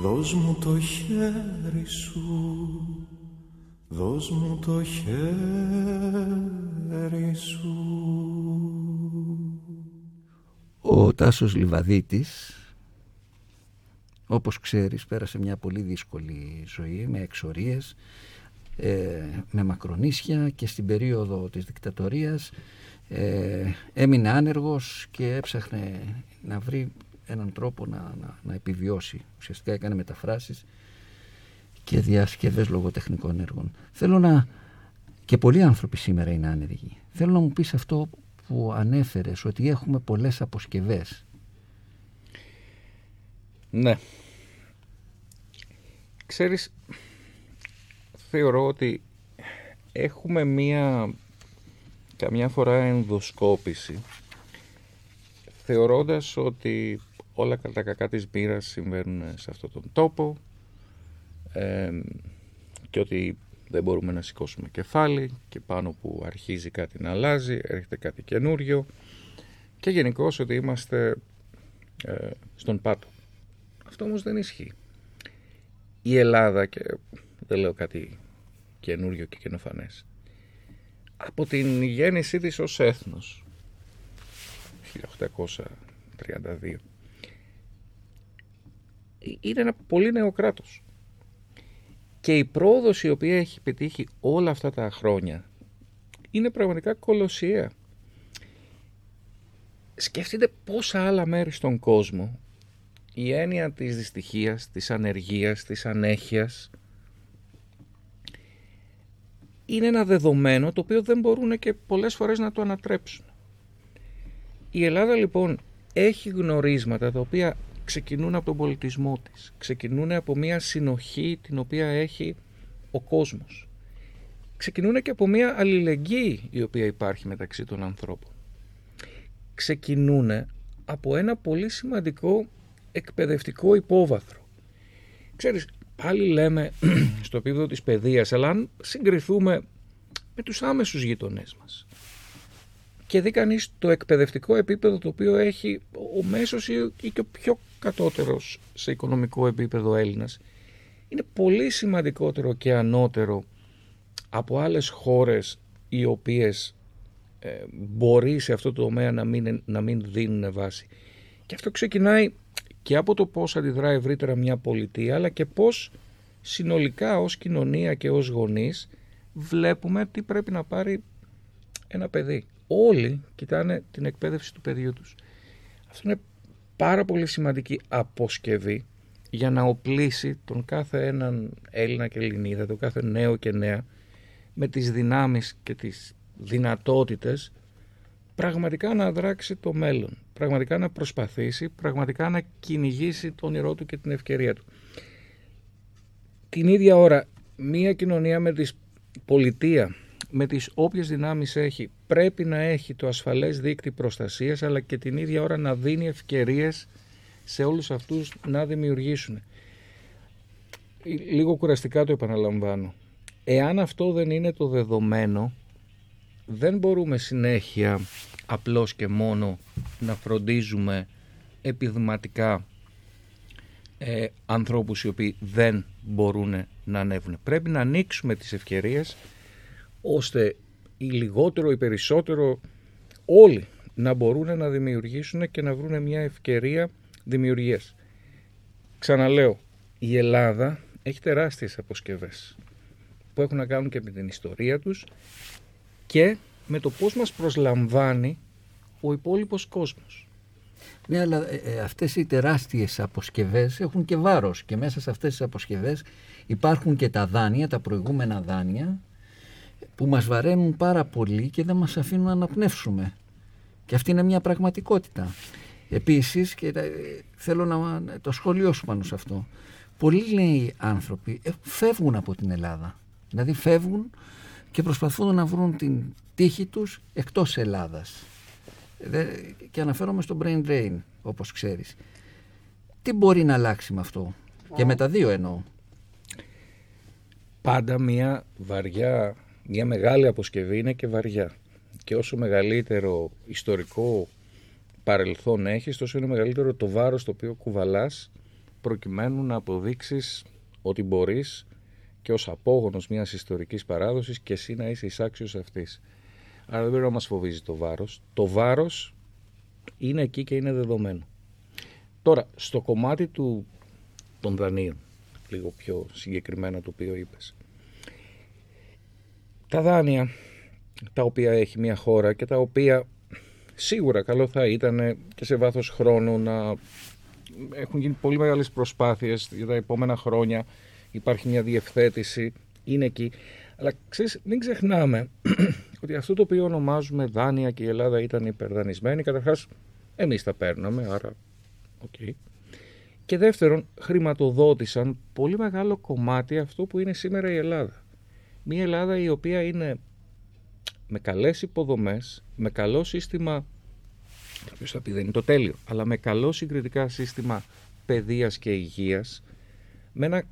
Δώσ' μου το χέρι σου Δώσ' μου το χέρι σου. Ο Τάσος Λιβαδίτης, όπως ξέρεις, πέρασε μια πολύ δύσκολη ζωή με εξορίες, ε, με μακρονίσια και στην περίοδο της δικτατορίας ε, έμεινε άνεργος και έψαχνε να βρει έναν τρόπο να, να, να επιβιώσει. Ουσιαστικά έκανε μεταφράσεις και διασκευές λογοτεχνικών έργων. Θέλω να... Και πολλοί άνθρωποι σήμερα είναι άνεργοι. Θέλω να μου πεις αυτό που ανέφερες, ότι έχουμε πολλές αποσκευές. Ναι. Ξέρεις, θεωρώ ότι έχουμε μία καμιά φορά ενδοσκόπηση θεωρώντας ότι όλα τα κακά της μοίρας συμβαίνουν σε αυτόν τον τόπο ε, και ότι δεν μπορούμε να σηκώσουμε κεφάλι και πάνω που αρχίζει κάτι να αλλάζει έρχεται κάτι καινούριο και γενικώς ότι είμαστε ε, στον πάτο. Αυτό όμως δεν ισχύει. Η Ελλάδα και δεν λέω κάτι καινούριο και καινοφανές από την γέννησή της ως έθνος 1832 είναι ένα πολύ νέο κράτος και η πρόοδος η οποία έχει πετύχει όλα αυτά τα χρόνια είναι πραγματικά κολοσιαία σκεφτείτε πόσα άλλα μέρη στον κόσμο η έννοια της δυστυχίας, της ανεργίας, της ανέχειας είναι ένα δεδομένο το οποίο δεν μπορούν και πολλές φορές να το ανατρέψουν. Η Ελλάδα λοιπόν έχει γνωρίσματα τα οποία ξεκινούν από τον πολιτισμό της, ξεκινούν από μια συνοχή την οποία έχει ο κόσμος. Ξεκινούν και από μια αλληλεγγύη η οποία υπάρχει μεταξύ των ανθρώπων. Ξεκινούν από ένα πολύ σημαντικό εκπαιδευτικό υπόβαθρο. Ξέρεις, πάλι λέμε στο επίπεδο της παιδείας, αλλά αν συγκριθούμε με τους άμεσους γειτονές μας και δει κανείς το εκπαιδευτικό επίπεδο το οποίο έχει ο μέσος ή και ο πιο κατώτερος σε οικονομικό επίπεδο Έλληνας, είναι πολύ σημαντικότερο και ανώτερο από άλλες χώρες οι οποίες ε, μπορεί σε αυτό το τομέα να μην, να μην δίνουν βάση. Και αυτό ξεκινάει και από το πώς αντιδρά ευρύτερα μια πολιτεία αλλά και πώς συνολικά ως κοινωνία και ως γονείς βλέπουμε τι πρέπει να πάρει ένα παιδί. Όλοι κοιτάνε την εκπαίδευση του παιδιού τους. Αυτό είναι πάρα πολύ σημαντική αποσκευή για να οπλίσει τον κάθε έναν Έλληνα και Ελληνίδα, τον κάθε νέο και νέα με τις δυνάμεις και τις δυνατότητες πραγματικά να δράξει το μέλλον, πραγματικά να προσπαθήσει, πραγματικά να κυνηγήσει το όνειρό του και την ευκαιρία του. Την ίδια ώρα, μία κοινωνία με τις πολιτεία, με τις όποιες δυνάμεις έχει, πρέπει να έχει το ασφαλές δίκτυο προστασίας, αλλά και την ίδια ώρα να δίνει ευκαιρίες σε όλους αυτούς να δημιουργήσουν. Λίγο κουραστικά το επαναλαμβάνω. Εάν αυτό δεν είναι το δεδομένο, δεν μπορούμε συνέχεια απλώς και μόνο να φροντίζουμε επιδηματικά ε, ανθρώπους οι οποίοι δεν μπορούν να ανέβουν. Πρέπει να ανοίξουμε τις ευκαιρίες ώστε οι λιγότερο ή περισσότερο όλοι να μπορούν να δημιουργήσουν και να βρουν μια ευκαιρία δημιουργίας. Ξαναλέω, η Ελλάδα έχει τεράστιες αποσκευές που έχουν να κάνουν και με την ιστορία τους και με το πώς μας προσλαμβάνει ο υπόλοιπος κόσμος. Ναι, αλλά ε, ε, αυτές οι τεράστιες αποσκευές έχουν και βάρος και μέσα σε αυτές τις αποσκευές υπάρχουν και τα δάνεια, τα προηγούμενα δάνεια που μας βαραίνουν πάρα πολύ και δεν μας αφήνουν να αναπνεύσουμε. Και αυτή είναι μια πραγματικότητα. Επίσης, και ε, θέλω να το σχολιώσω πάνω σε αυτό, πολλοί νέοι άνθρωποι ε, φεύγουν από την Ελλάδα. Δηλαδή φεύγουν και προσπαθούν να βρουν την τύχη τους εκτός Ελλάδας. Και αναφέρομαι στο brain drain, όπως ξέρεις. Τι μπορεί να αλλάξει με αυτό; Και με τα δύο εννοώ. Πάντα μια βαριά, μια μεγάλη αποσκευή είναι και βαριά. Και όσο μεγαλύτερο ιστορικό παρελθόν έχεις, τόσο είναι μεγαλύτερο το βάρος το οποίο κουβαλάς προκειμένου να αποδείξεις ότι μπορείς και ως απόγονος μιας ιστορικής παράδοσης και εσύ να είσαι εισάξιος αυτής. Άρα δεν πρέπει να μας φοβίζει το βάρος. Το βάρος είναι εκεί και είναι δεδομένο. Τώρα, στο κομμάτι του, των δανείων, λίγο πιο συγκεκριμένα το οποίο είπες. Τα δάνεια τα οποία έχει μια χώρα και τα οποία σίγουρα καλό θα ήταν και σε βάθος χρόνου να έχουν γίνει πολύ μεγάλες προσπάθειες για τα επόμενα χρόνια υπάρχει μια διευθέτηση, είναι εκεί. Αλλά ξέρεις, μην ξεχνάμε ότι αυτό το οποίο ονομάζουμε δάνεια και η Ελλάδα ήταν υπερδανισμένη, καταρχάς εμείς τα παίρναμε, άρα OK. Okay. Και δεύτερον, χρηματοδότησαν πολύ μεγάλο κομμάτι αυτό που είναι σήμερα η Ελλάδα. Μια Ελλάδα η οποία είναι με καλές υποδομές, με καλό σύστημα, κάποιος θα πει δεν είναι το τέλειο, αλλά με καλό συγκριτικά σύστημα παιδείας και υγείας, με ένα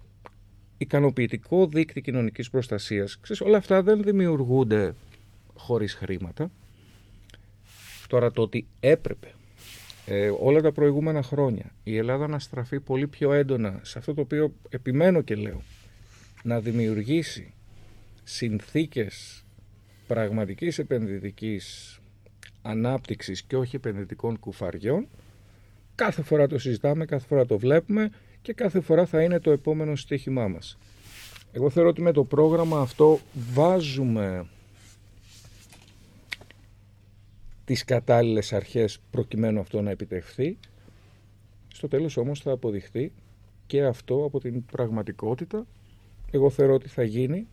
ικανοποιητικό δίκτυο κοινωνικής προστασίας. Ξέρεις, όλα αυτά δεν δημιουργούνται χωρίς χρήματα. Τώρα το ότι έπρεπε ε, όλα τα προηγούμενα χρόνια η Ελλάδα να στραφεί πολύ πιο έντονα σε αυτό το οποίο επιμένω και λέω να δημιουργήσει συνθήκες πραγματικής επενδυτικής ανάπτυξης και όχι επενδυτικών κουφαριών κάθε φορά το συζητάμε, κάθε φορά το βλέπουμε και κάθε φορά θα είναι το επόμενο στοίχημά μας. Εγώ θεωρώ ότι με το πρόγραμμα αυτό βάζουμε τις κατάλληλες αρχές προκειμένου αυτό να επιτευχθεί. Στο τέλος όμως θα αποδειχθεί και αυτό από την πραγματικότητα. Εγώ θεωρώ ότι θα γίνει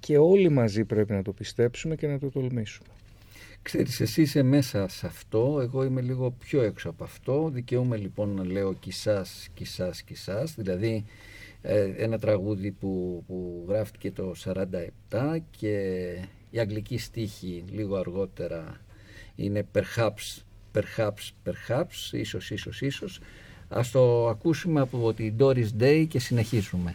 και όλοι μαζί πρέπει να το πιστέψουμε και να το τολμήσουμε. Ξέρεις, εσύ είσαι μέσα σε αυτό, εγώ είμαι λίγο πιο έξω από αυτό. Δικαιούμαι λοιπόν να λέω κισάς, κισάς, κισάς. Δηλαδή ε, ένα τραγούδι που, που γράφτηκε το 47 και η αγγλική στίχη λίγο αργότερα είναι perhaps, perhaps, perhaps, ίσως, ίσως, ίσως. Ας το ακούσουμε από την Doris Day και συνεχίζουμε.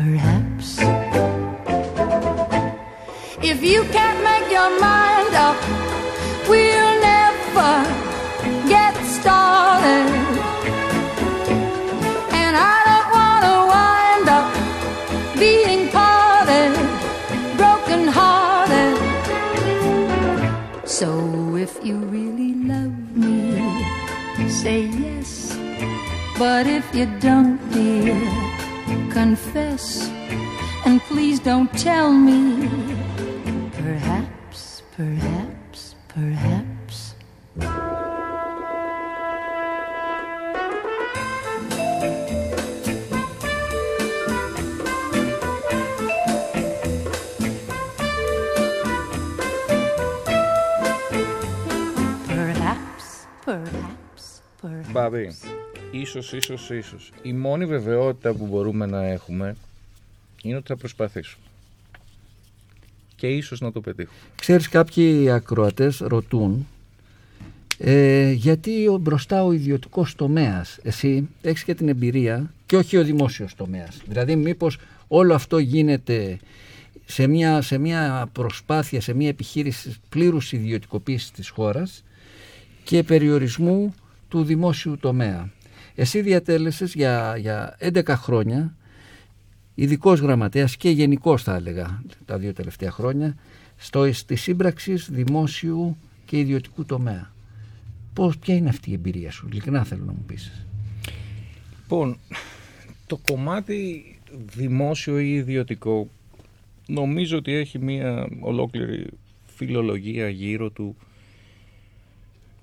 perhaps. If you can't make your mind up, we'll never get started. And I don't want to wind up being parted, broken hearted. So if you really love me, say yes. But if you don't, dear, confess, and please don't tell me. Perhaps, perhaps, perhaps. Perhaps, perhaps, perhaps. Bobby. Ίσως, ίσως, ίσως. Η μόνη βεβαιότητα που μπορούμε να έχουμε είναι ότι θα προσπαθήσουμε. Και ίσως να το πετύχουμε. Ξέρεις κάποιοι ακροατές ρωτούν ε, γιατί ο, μπροστά ο ιδιωτικός τομέας εσύ έχεις και την εμπειρία και όχι ο δημόσιος τομέας δηλαδή μήπως όλο αυτό γίνεται σε μια, σε μια προσπάθεια, σε μια επιχείρηση πλήρους ιδιωτικοποίησης της χώρας και περιορισμού του δημόσιου τομέα. Εσύ διατέλεσες για, για 11 χρόνια ειδικός γραμματέας και γενικός θα έλεγα τα δύο τελευταία χρόνια στο, στη σύμπραξη δημόσιου και ιδιωτικού τομέα. Πώς, ποια είναι αυτή η εμπειρία σου, ειλικρινά θέλω να μου πεις. Λοιπόν, το κομμάτι δημόσιο ή ιδιωτικό νομίζω ότι έχει μία ολόκληρη φιλολογία γύρω του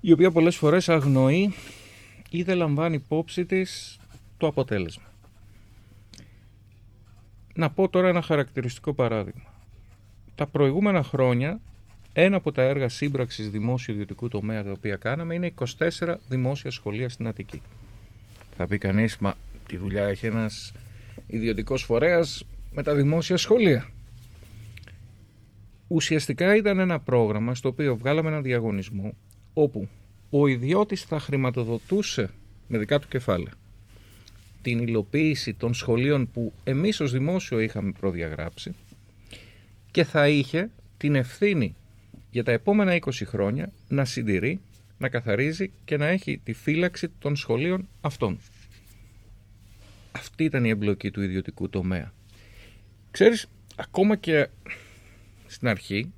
η οποία πολλές φορές αγνοεί ή δεν λαμβάνει υπόψη της το αποτέλεσμα. Να πω τώρα ένα χαρακτηριστικό παράδειγμα. Τα προηγούμενα χρόνια ένα από τα έργα σύμπραξης δημόσιο ιδιωτικού τομέα τα οποία κάναμε είναι 24 δημόσια σχολεία στην Αττική. Θα πει κανείς, μα τη δουλειά έχει ένας ιδιωτικός φορέας με τα δημόσια σχολεία. Ουσιαστικά ήταν ένα πρόγραμμα στο οποίο βγάλαμε ένα διαγωνισμό όπου ο ιδιώτης θα χρηματοδοτούσε με δικά του κεφάλαια την υλοποίηση των σχολείων που εμείς ως δημόσιο είχαμε προδιαγράψει και θα είχε την ευθύνη για τα επόμενα 20 χρόνια να συντηρεί, να καθαρίζει και να έχει τη φύλαξη των σχολείων αυτών. Αυτή ήταν η εμπλοκή του ιδιωτικού τομέα. Ξέρεις, ακόμα και στην αρχή,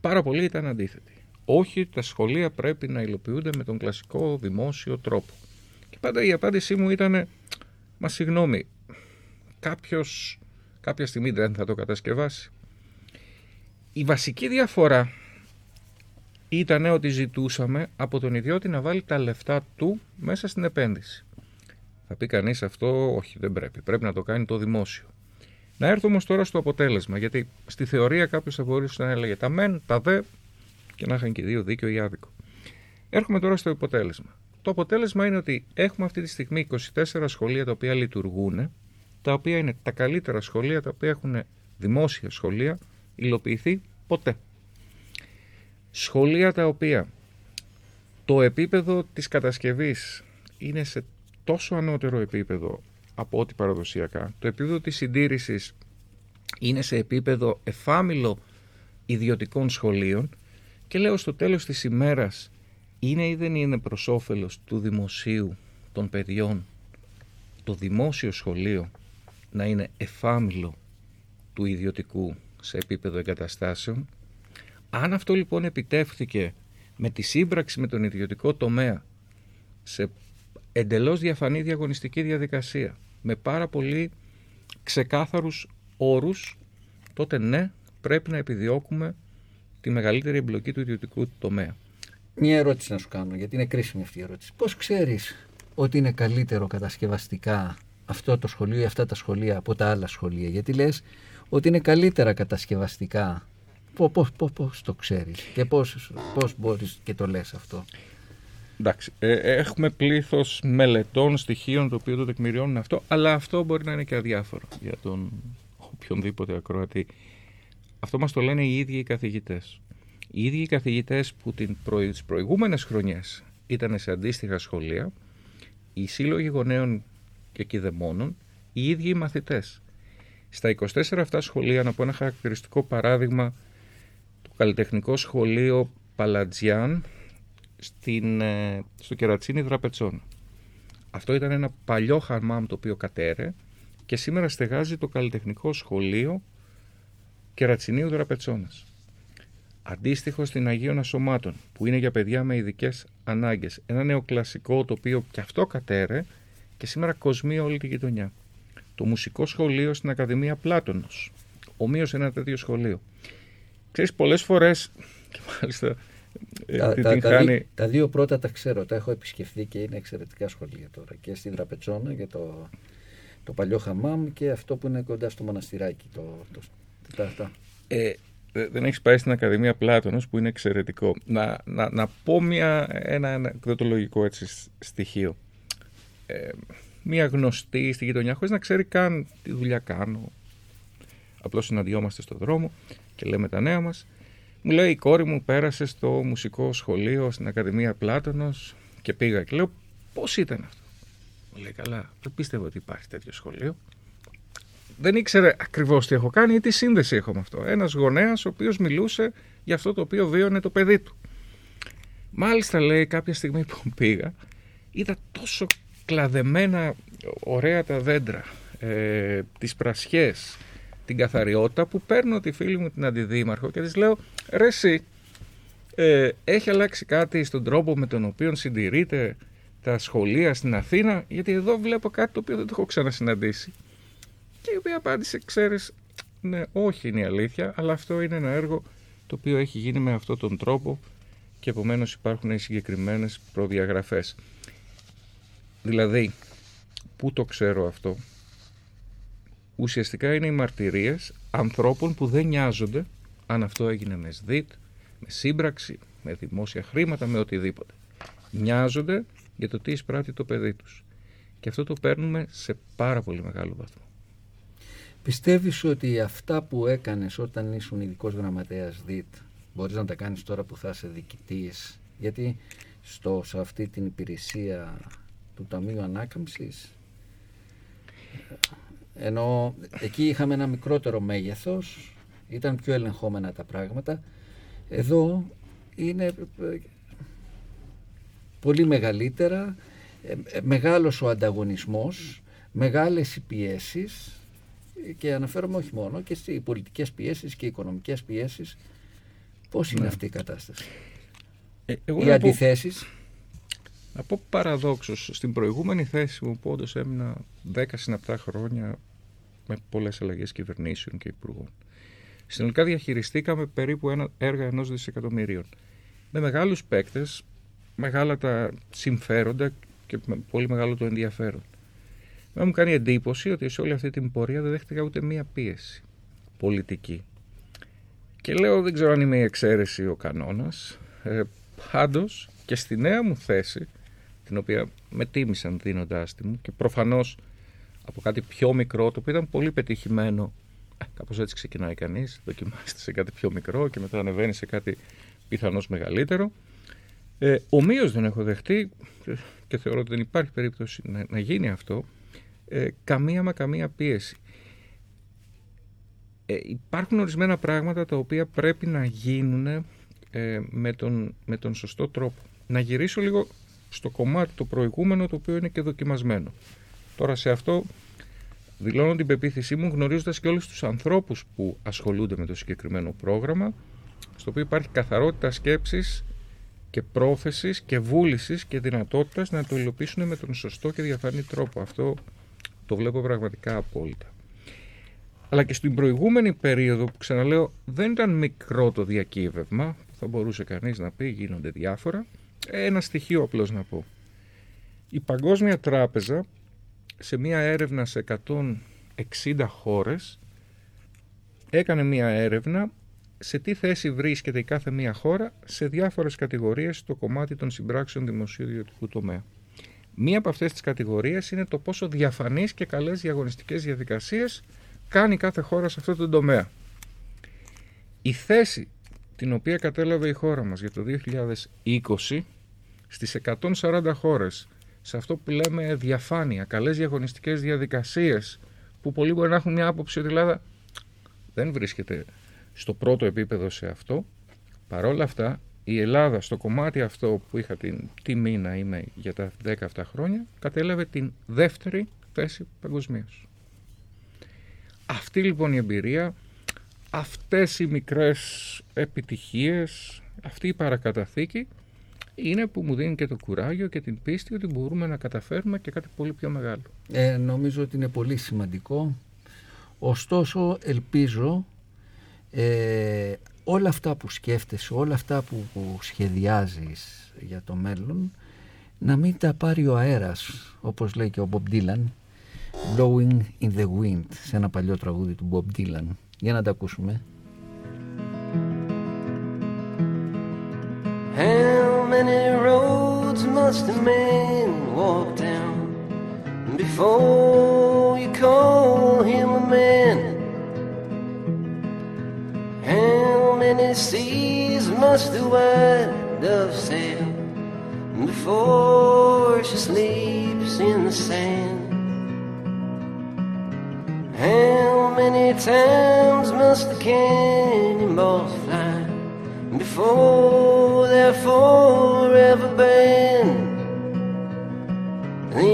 πάρα πολλοί ήταν αντίθετοι. Όχι, τα σχολεία πρέπει να υλοποιούνται με τον κλασικό δημόσιο τρόπο. Και πάντα η απάντησή μου ήταν, μα συγγνώμη, κάποιος κάποια στιγμή δεν θα το κατασκευάσει. Η βασική διαφορά ήταν ότι ζητούσαμε από τον ιδιώτη να βάλει τα λεφτά του μέσα στην επένδυση. Θα πει κανείς αυτό, όχι δεν πρέπει, πρέπει να το κάνει το δημόσιο. Να έρθω όμως τώρα στο αποτέλεσμα, γιατί στη θεωρία κάποιος θα μπορούσε να έλεγε τα μεν, τα δε και να είχαν και δύο δίκιο ή άδικο. Έρχομαι τώρα στο αποτέλεσμα. Το αποτέλεσμα είναι ότι έχουμε αυτή τη στιγμή 24 σχολεία τα οποία λειτουργούν, τα οποία είναι τα καλύτερα σχολεία, τα οποία έχουν δημόσια σχολεία, υλοποιηθεί ποτέ. Σχολεία τα οποία το επίπεδο της κατασκευής είναι σε τόσο ανώτερο επίπεδο από ό,τι παραδοσιακά. Το επίπεδο της συντήρησης είναι σε επίπεδο εφάμιλο ιδιωτικών σχολείων και λέω στο τέλος της ημέρας είναι ή δεν είναι προς όφελος του δημοσίου των παιδιών το δημόσιο σχολείο να είναι εφάμιλο του ιδιωτικού σε επίπεδο εγκαταστάσεων. Αν αυτό λοιπόν επιτεύχθηκε με τη σύμπραξη με τον ιδιωτικό τομέα σε εντελώς διαφανή διαγωνιστική διαδικασία με πάρα πολύ ξεκάθαρους όρους τότε ναι πρέπει να επιδιώκουμε τη μεγαλύτερη εμπλοκή του ιδιωτικού τομέα. Μια ερώτηση να σου κάνω, γιατί είναι κρίσιμη αυτή η ερώτηση. Πώς ξέρεις ότι είναι καλύτερο κατασκευαστικά αυτό το σχολείο ή αυτά τα σχολεία από τα άλλα σχολεία; Γιατί λες ότι είναι καλύτερα κατασκευαστικά. Πώς, πώς, πώς, πώς το ξέρεις και πώς, πώς μπορείς και το λες αυτό; Εντάξει, ε, έχουμε πλήθος μελετών, στοιχείων το οποίο το τεκμηριώνουν αυτό, αλλά αυτό μπορεί να είναι και αδιάφορο για τον οποιονδήποτε ακροατή. Αυτό μας το λένε οι ίδιοι οι καθηγητές. Οι ίδιοι οι καθηγητές που την προ... τις προηγούμενες χρονιές ήταν σε αντίστοιχα σχολεία, οι σύλλογοι γονέων και κηδεμόνων, οι ίδιοι οι μαθητές. Στα 24 αυτά σχολεία, να πω ένα χαρακτηριστικό παράδειγμα, το καλλιτεχνικό σχολείο Παλατζιάν στην, ε, στο Κερατσίνι Δραπετσόν. Αυτό ήταν ένα παλιό χαρμάμ το οποίο κατέρε και σήμερα στεγάζει το καλλιτεχνικό σχολείο Κερατσινίου Δραπετσόνας. Αντίστοιχο στην Αγίων Ασωμάτων, που είναι για παιδιά με ειδικές ανάγκες. Ένα νεοκλασικό το οποίο και αυτό κατέρε και σήμερα κοσμεί όλη τη γειτονιά. Το μουσικό σχολείο στην Ακαδημία Πλάτωνος. Ομοίως ένα τέτοιο σχολείο. Ξέρεις, πολλές φορές, και μάλιστα ε, Τα, την τα, τα, χάνει- δι- τα δύο πρώτα τα ξέρω, τα έχω επισκεφθεί και είναι εξαιρετικά σχολεία τώρα. Και στην Τραπετσόνα για το, το παλιό χαμάμ και αυτό που είναι κοντά στο μοναστηράκι. Το, το, τα, τα. Ε, ε, δεν έχεις πάει στην Ακαδημία Πλάτωνος που είναι εξαιρετικό. Να, να, να πω μια, ένα ανεκδοτολογικό έτσι στοιχείο. Ε, μια γνωστή στη γειτονιά χωρίς να ξέρει καν τι δουλειά κάνω. Απλώς συναντιόμαστε στο δρόμο και λέμε τα νέα μας. Μου λέει η κόρη μου πέρασε στο μουσικό σχολείο στην Ακαδημία Πλάτωνος και πήγα και λέω πώς ήταν αυτό; Μου λέει καλά, δεν πίστευα ότι υπάρχει τέτοιο σχολείο. Δεν ήξερε ακριβώς τι έχω κάνει ή τι σύνδεση έχω με αυτό. Ένας γονέας ο οποίος μιλούσε για αυτό το οποίο βίωνε το παιδί του. Μάλιστα λέει κάποια στιγμή που πήγα είδα τόσο κλαδεμένα ωραία τα δέντρα, ε, τις πρασιές, την καθαριότητα που παίρνω τη φίλη μου την αντιδήμαρχο και της λέω ρε εσύ, ε, έχει αλλάξει κάτι στον τρόπο με τον οποίο συντηρείται τα σχολεία στην Αθήνα; Γιατί εδώ βλέπω κάτι το οποίο δεν το έχω ξανασυναντήσει. Και η οποία απάντησε, ξέρεις, ναι, όχι είναι η αλήθεια, αλλά αυτό είναι ένα έργο το οποίο έχει γίνει με αυτόν τον τρόπο και επομένως υπάρχουν συγκεκριμένες προδιαγραφές. Δηλαδή, πού το ξέρω αυτό, ουσιαστικά είναι οι μαρτυρίες ανθρώπων που δεν νοιάζονται αν αυτό έγινε με ΣΔΙΤ, με σύμπραξη, με δημόσια χρήματα, με οτιδήποτε. Νοιάζονται για το τι εισπράττει το παιδί τους. Και αυτό το παίρνουμε σε πάρα πολύ μεγάλο βαθμό. Πιστεύεις ότι αυτά που έκανες όταν ήσουν ειδικός γραμματέας ΔΙΤ μπορείς να τα κάνεις τώρα που θα είσαι διοικητής; Γιατί στο, σε αυτή την υπηρεσία του Ταμείου Ανάκαμψης ενώ εκεί είχαμε ένα μικρότερο μέγεθος ήταν πιο ελεγχόμενα τα πράγματα εδώ είναι ε, πολύ μεγαλύτερα ε, ε, μεγάλος ο ανταγωνισμός μεγάλες οι πιέσεις και αναφέρομαι όχι μόνο και στις πολιτικές πιέσεις και οικονομικές πιέσεις πώς είναι Ναι. αυτή η κατάσταση; Ε, εγώ οι να πω- αντιθέσεις; Να πω παραδόξως, στην προηγούμενη θέση μου που όντως έμεινα 10 συναπτά χρόνια με πολλές αλλαγές κυβερνήσεων και υπουργών. Συνολικά διαχειριστήκαμε περίπου ένα έργα ενός δισεκατομμυρίων. Με μεγάλους παίκτες, μεγάλα τα συμφέροντα και με πολύ μεγάλο το ενδιαφέρον. Με μου κάνει εντύπωση ότι σε όλη αυτή την πορεία δεν δέχτηκα ούτε μία πίεση πολιτική. Και λέω δεν ξέρω αν είμαι η εξαίρεση ή ο κανόνας. Ε, πάντως και στη νέα μου θέση, την οποία με τίμησαν δίνοντάς τη μου και προφανώς από κάτι πιο μικρό, το οποίο ήταν πολύ πετυχημένο. Ε, κάπως έτσι ξεκινάει κανείς, δοκιμάστε σε κάτι πιο μικρό και μετά ανεβαίνει σε κάτι πιθανώς μεγαλύτερο. Ε, ομοίως δεν έχω δεχτεί ε, και θεωρώ ότι δεν υπάρχει περίπτωση να, να γίνει αυτό, ε, καμία μα καμία πίεση. Ε, υπάρχουν ορισμένα πράγματα τα οποία πρέπει να γίνουν ε, με, τον, με τον σωστό τρόπο. Να γυρίσω λίγο στο κομμάτι το προηγούμενο το οποίο είναι και δοκιμασμένο. Τώρα σε αυτό δηλώνω την πεποίθησή μου γνωρίζοντας και όλους τους ανθρώπους που ασχολούνται με το συγκεκριμένο πρόγραμμα στο οποίο υπάρχει καθαρότητα σκέψης και πρόθεσης και βούλησης και δυνατότητας να το υλοποιήσουν με τον σωστό και διαφανή τρόπο. Αυτό το βλέπω πραγματικά απόλυτα. Αλλά και στην προηγούμενη περίοδο που ξαναλέω δεν ήταν μικρό το διακύβευμα που θα μπορούσε κανείς να πει γίνονται διάφορα. Ένα στοιχείο απλώς να πω. Η Παγκόσμια Τράπεζα σε μια έρευνα σε 160 χώρες έκανε μια έρευνα σε τι θέση βρίσκεται η κάθε μία χώρα σε διάφορες κατηγορίες στο κομμάτι των συμπράξεων δημοσίου ιδιωτικού τομέα. Μία από αυτές τις κατηγορίες είναι το πόσο διαφανείς και καλές διαγωνιστικές διαδικασίες κάνει κάθε χώρα σε αυτό το τομέα. Η θέση την οποία κατέλαβε η χώρα μας για το 2020 στις 140 χώρες σε αυτό που λέμε διαφάνεια, καλές διαγωνιστικές διαδικασίες που πολλοί μπορεί να έχουν μια άποψη ότι η Ελλάδα δεν βρίσκεται στο πρώτο επίπεδο σε αυτό. Παρόλα αυτά, η Ελλάδα στο κομμάτι αυτό που είχα την τιμή να είμαι για τα 10 αυτά χρόνια, κατέλαβε την δεύτερη θέση παγκοσμίως. Αυτή λοιπόν η εμπειρία, αυτές οι μικρές επιτυχίες, αυτή η παρακαταθήκη είναι που μου δίνει και το κουράγιο και την πίστη ότι μπορούμε να καταφέρουμε και κάτι πολύ πιο μεγάλο. Ε, νομίζω ότι είναι πολύ σημαντικό. Ωστόσο, ελπίζω ε, όλα αυτά που σκέφτεσαι, όλα αυτά που, που σχεδιάζεις για το μέλλον, να μην τα πάρει ο αέρας, όπως λέει και ο Bob Dylan, blowing in the wind, σε ένα παλιό τραγούδι του Bob Dylan. Για να τα ακούσουμε. How many roads must a man walk down before you call him a man? How many seas must the white dove sail before she sleeps in the sand? How many times must the cannonballs fly before they're forever banned? The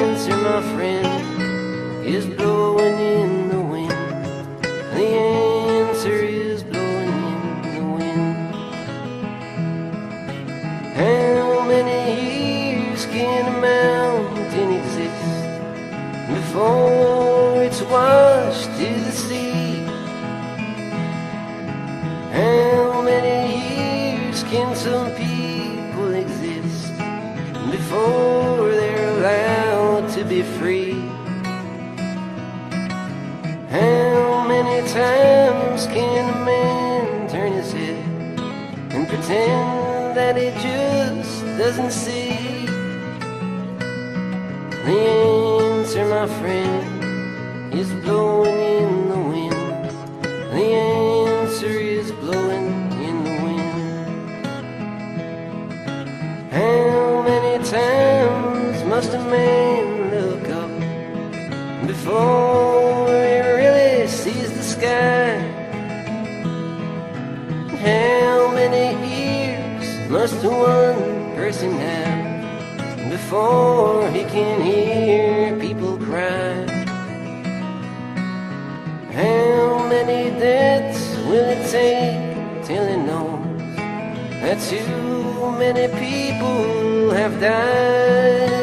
answer, my friend, is blowing some people exist before they're allowed to be free? How many times can a man turn his head and pretend that he just doesn't see? The answer, my friend, is blowing before he really sees the sky? How many ears must one person have before he can hear people cry? How many deaths will it take till he knows that too many people have died?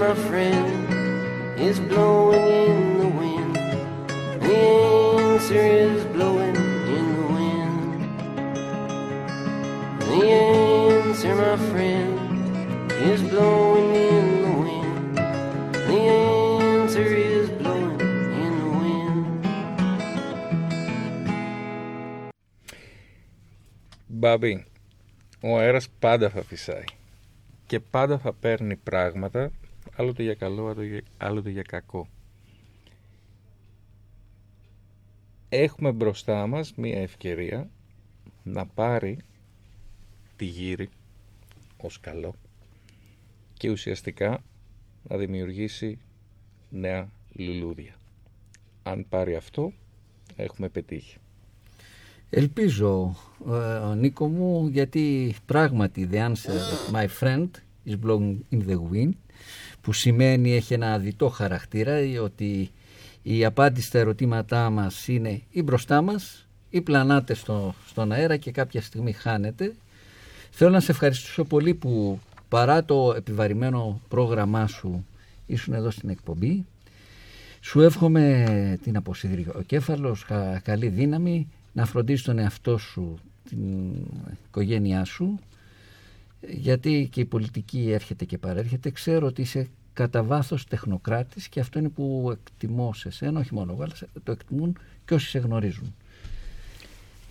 The answer, my friend, is blowing in the wind. The answer is blowing in the wind. The answer, my friend, is blowing in the wind. The answer is blowing in the wind. Μπάμπη, ο αέρας πάντα θα φυσάει και πάντα θα παίρνει πράγματα άλλοτε για καλό, άλλοτε για- άλλοτε για κακό. Έχουμε μπροστά μας μία ευκαιρία να πάρει τη γύρι ως καλό και ουσιαστικά να δημιουργήσει νέα λουλούδια. Αν πάρει αυτό, έχουμε πετύχει. Ελπίζω, ε, Νίκο μου, γιατί πράγματι the answer, my friend, is blowing in the wind, που σημαίνει έχει ένα διτό χαρακτήρα, ότι η απάντηση στα ερωτήματά μας είναι ή μπροστά μας ή πλανάτε στο, στον αέρα και κάποια στιγμή χάνεται. Θέλω να σε ευχαριστήσω πολύ που παρά το επιβαρημένο πρόγραμμά σου ήσουν εδώ στην εκπομπή. Σου εύχομαι την αποσύδρη ο κέφαλος, κα- καλή δύναμη, να φροντίσεις τον εαυτό σου, την οικογένειά σου, γιατί και η πολιτική έρχεται και παρέρχεται. Ξέρω ότι είσαι κατά βάθος τεχνοκράτης και αυτό είναι που εκτιμώ σε σένα, όχι μόνο εγώ, αλλά σε- το εκτιμούν και όσοι σε γνωρίζουν.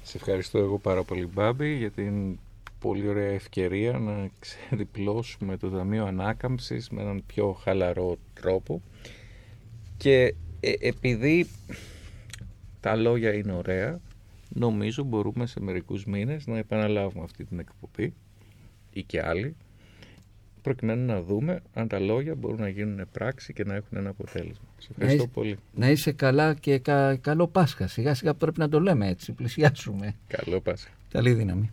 Σε ευχαριστώ εγώ πάρα πολύ Μπάμπη για την πολύ ωραία ευκαιρία να ξεδιπλώσουμε το Ταμείο Ανάκαμψης με έναν πιο χαλαρό τρόπο και ε, επειδή τα λόγια είναι ωραία νομίζω μπορούμε σε μερικούς μήνες να επαναλάβουμε αυτή την εκπομπή ή και άλλοι προκειμένου να δούμε αν τα λόγια μπορούν να γίνουν πράξη και να έχουν ένα αποτέλεσμα. Σε ευχαριστώ είσαι- πολύ. Να είσαι καλά και κα- καλό Πάσχα. Σιγά σιγά πρέπει να το λέμε έτσι, πλησιάσουμε. Καλό Πάσχα. Καλή δύναμη.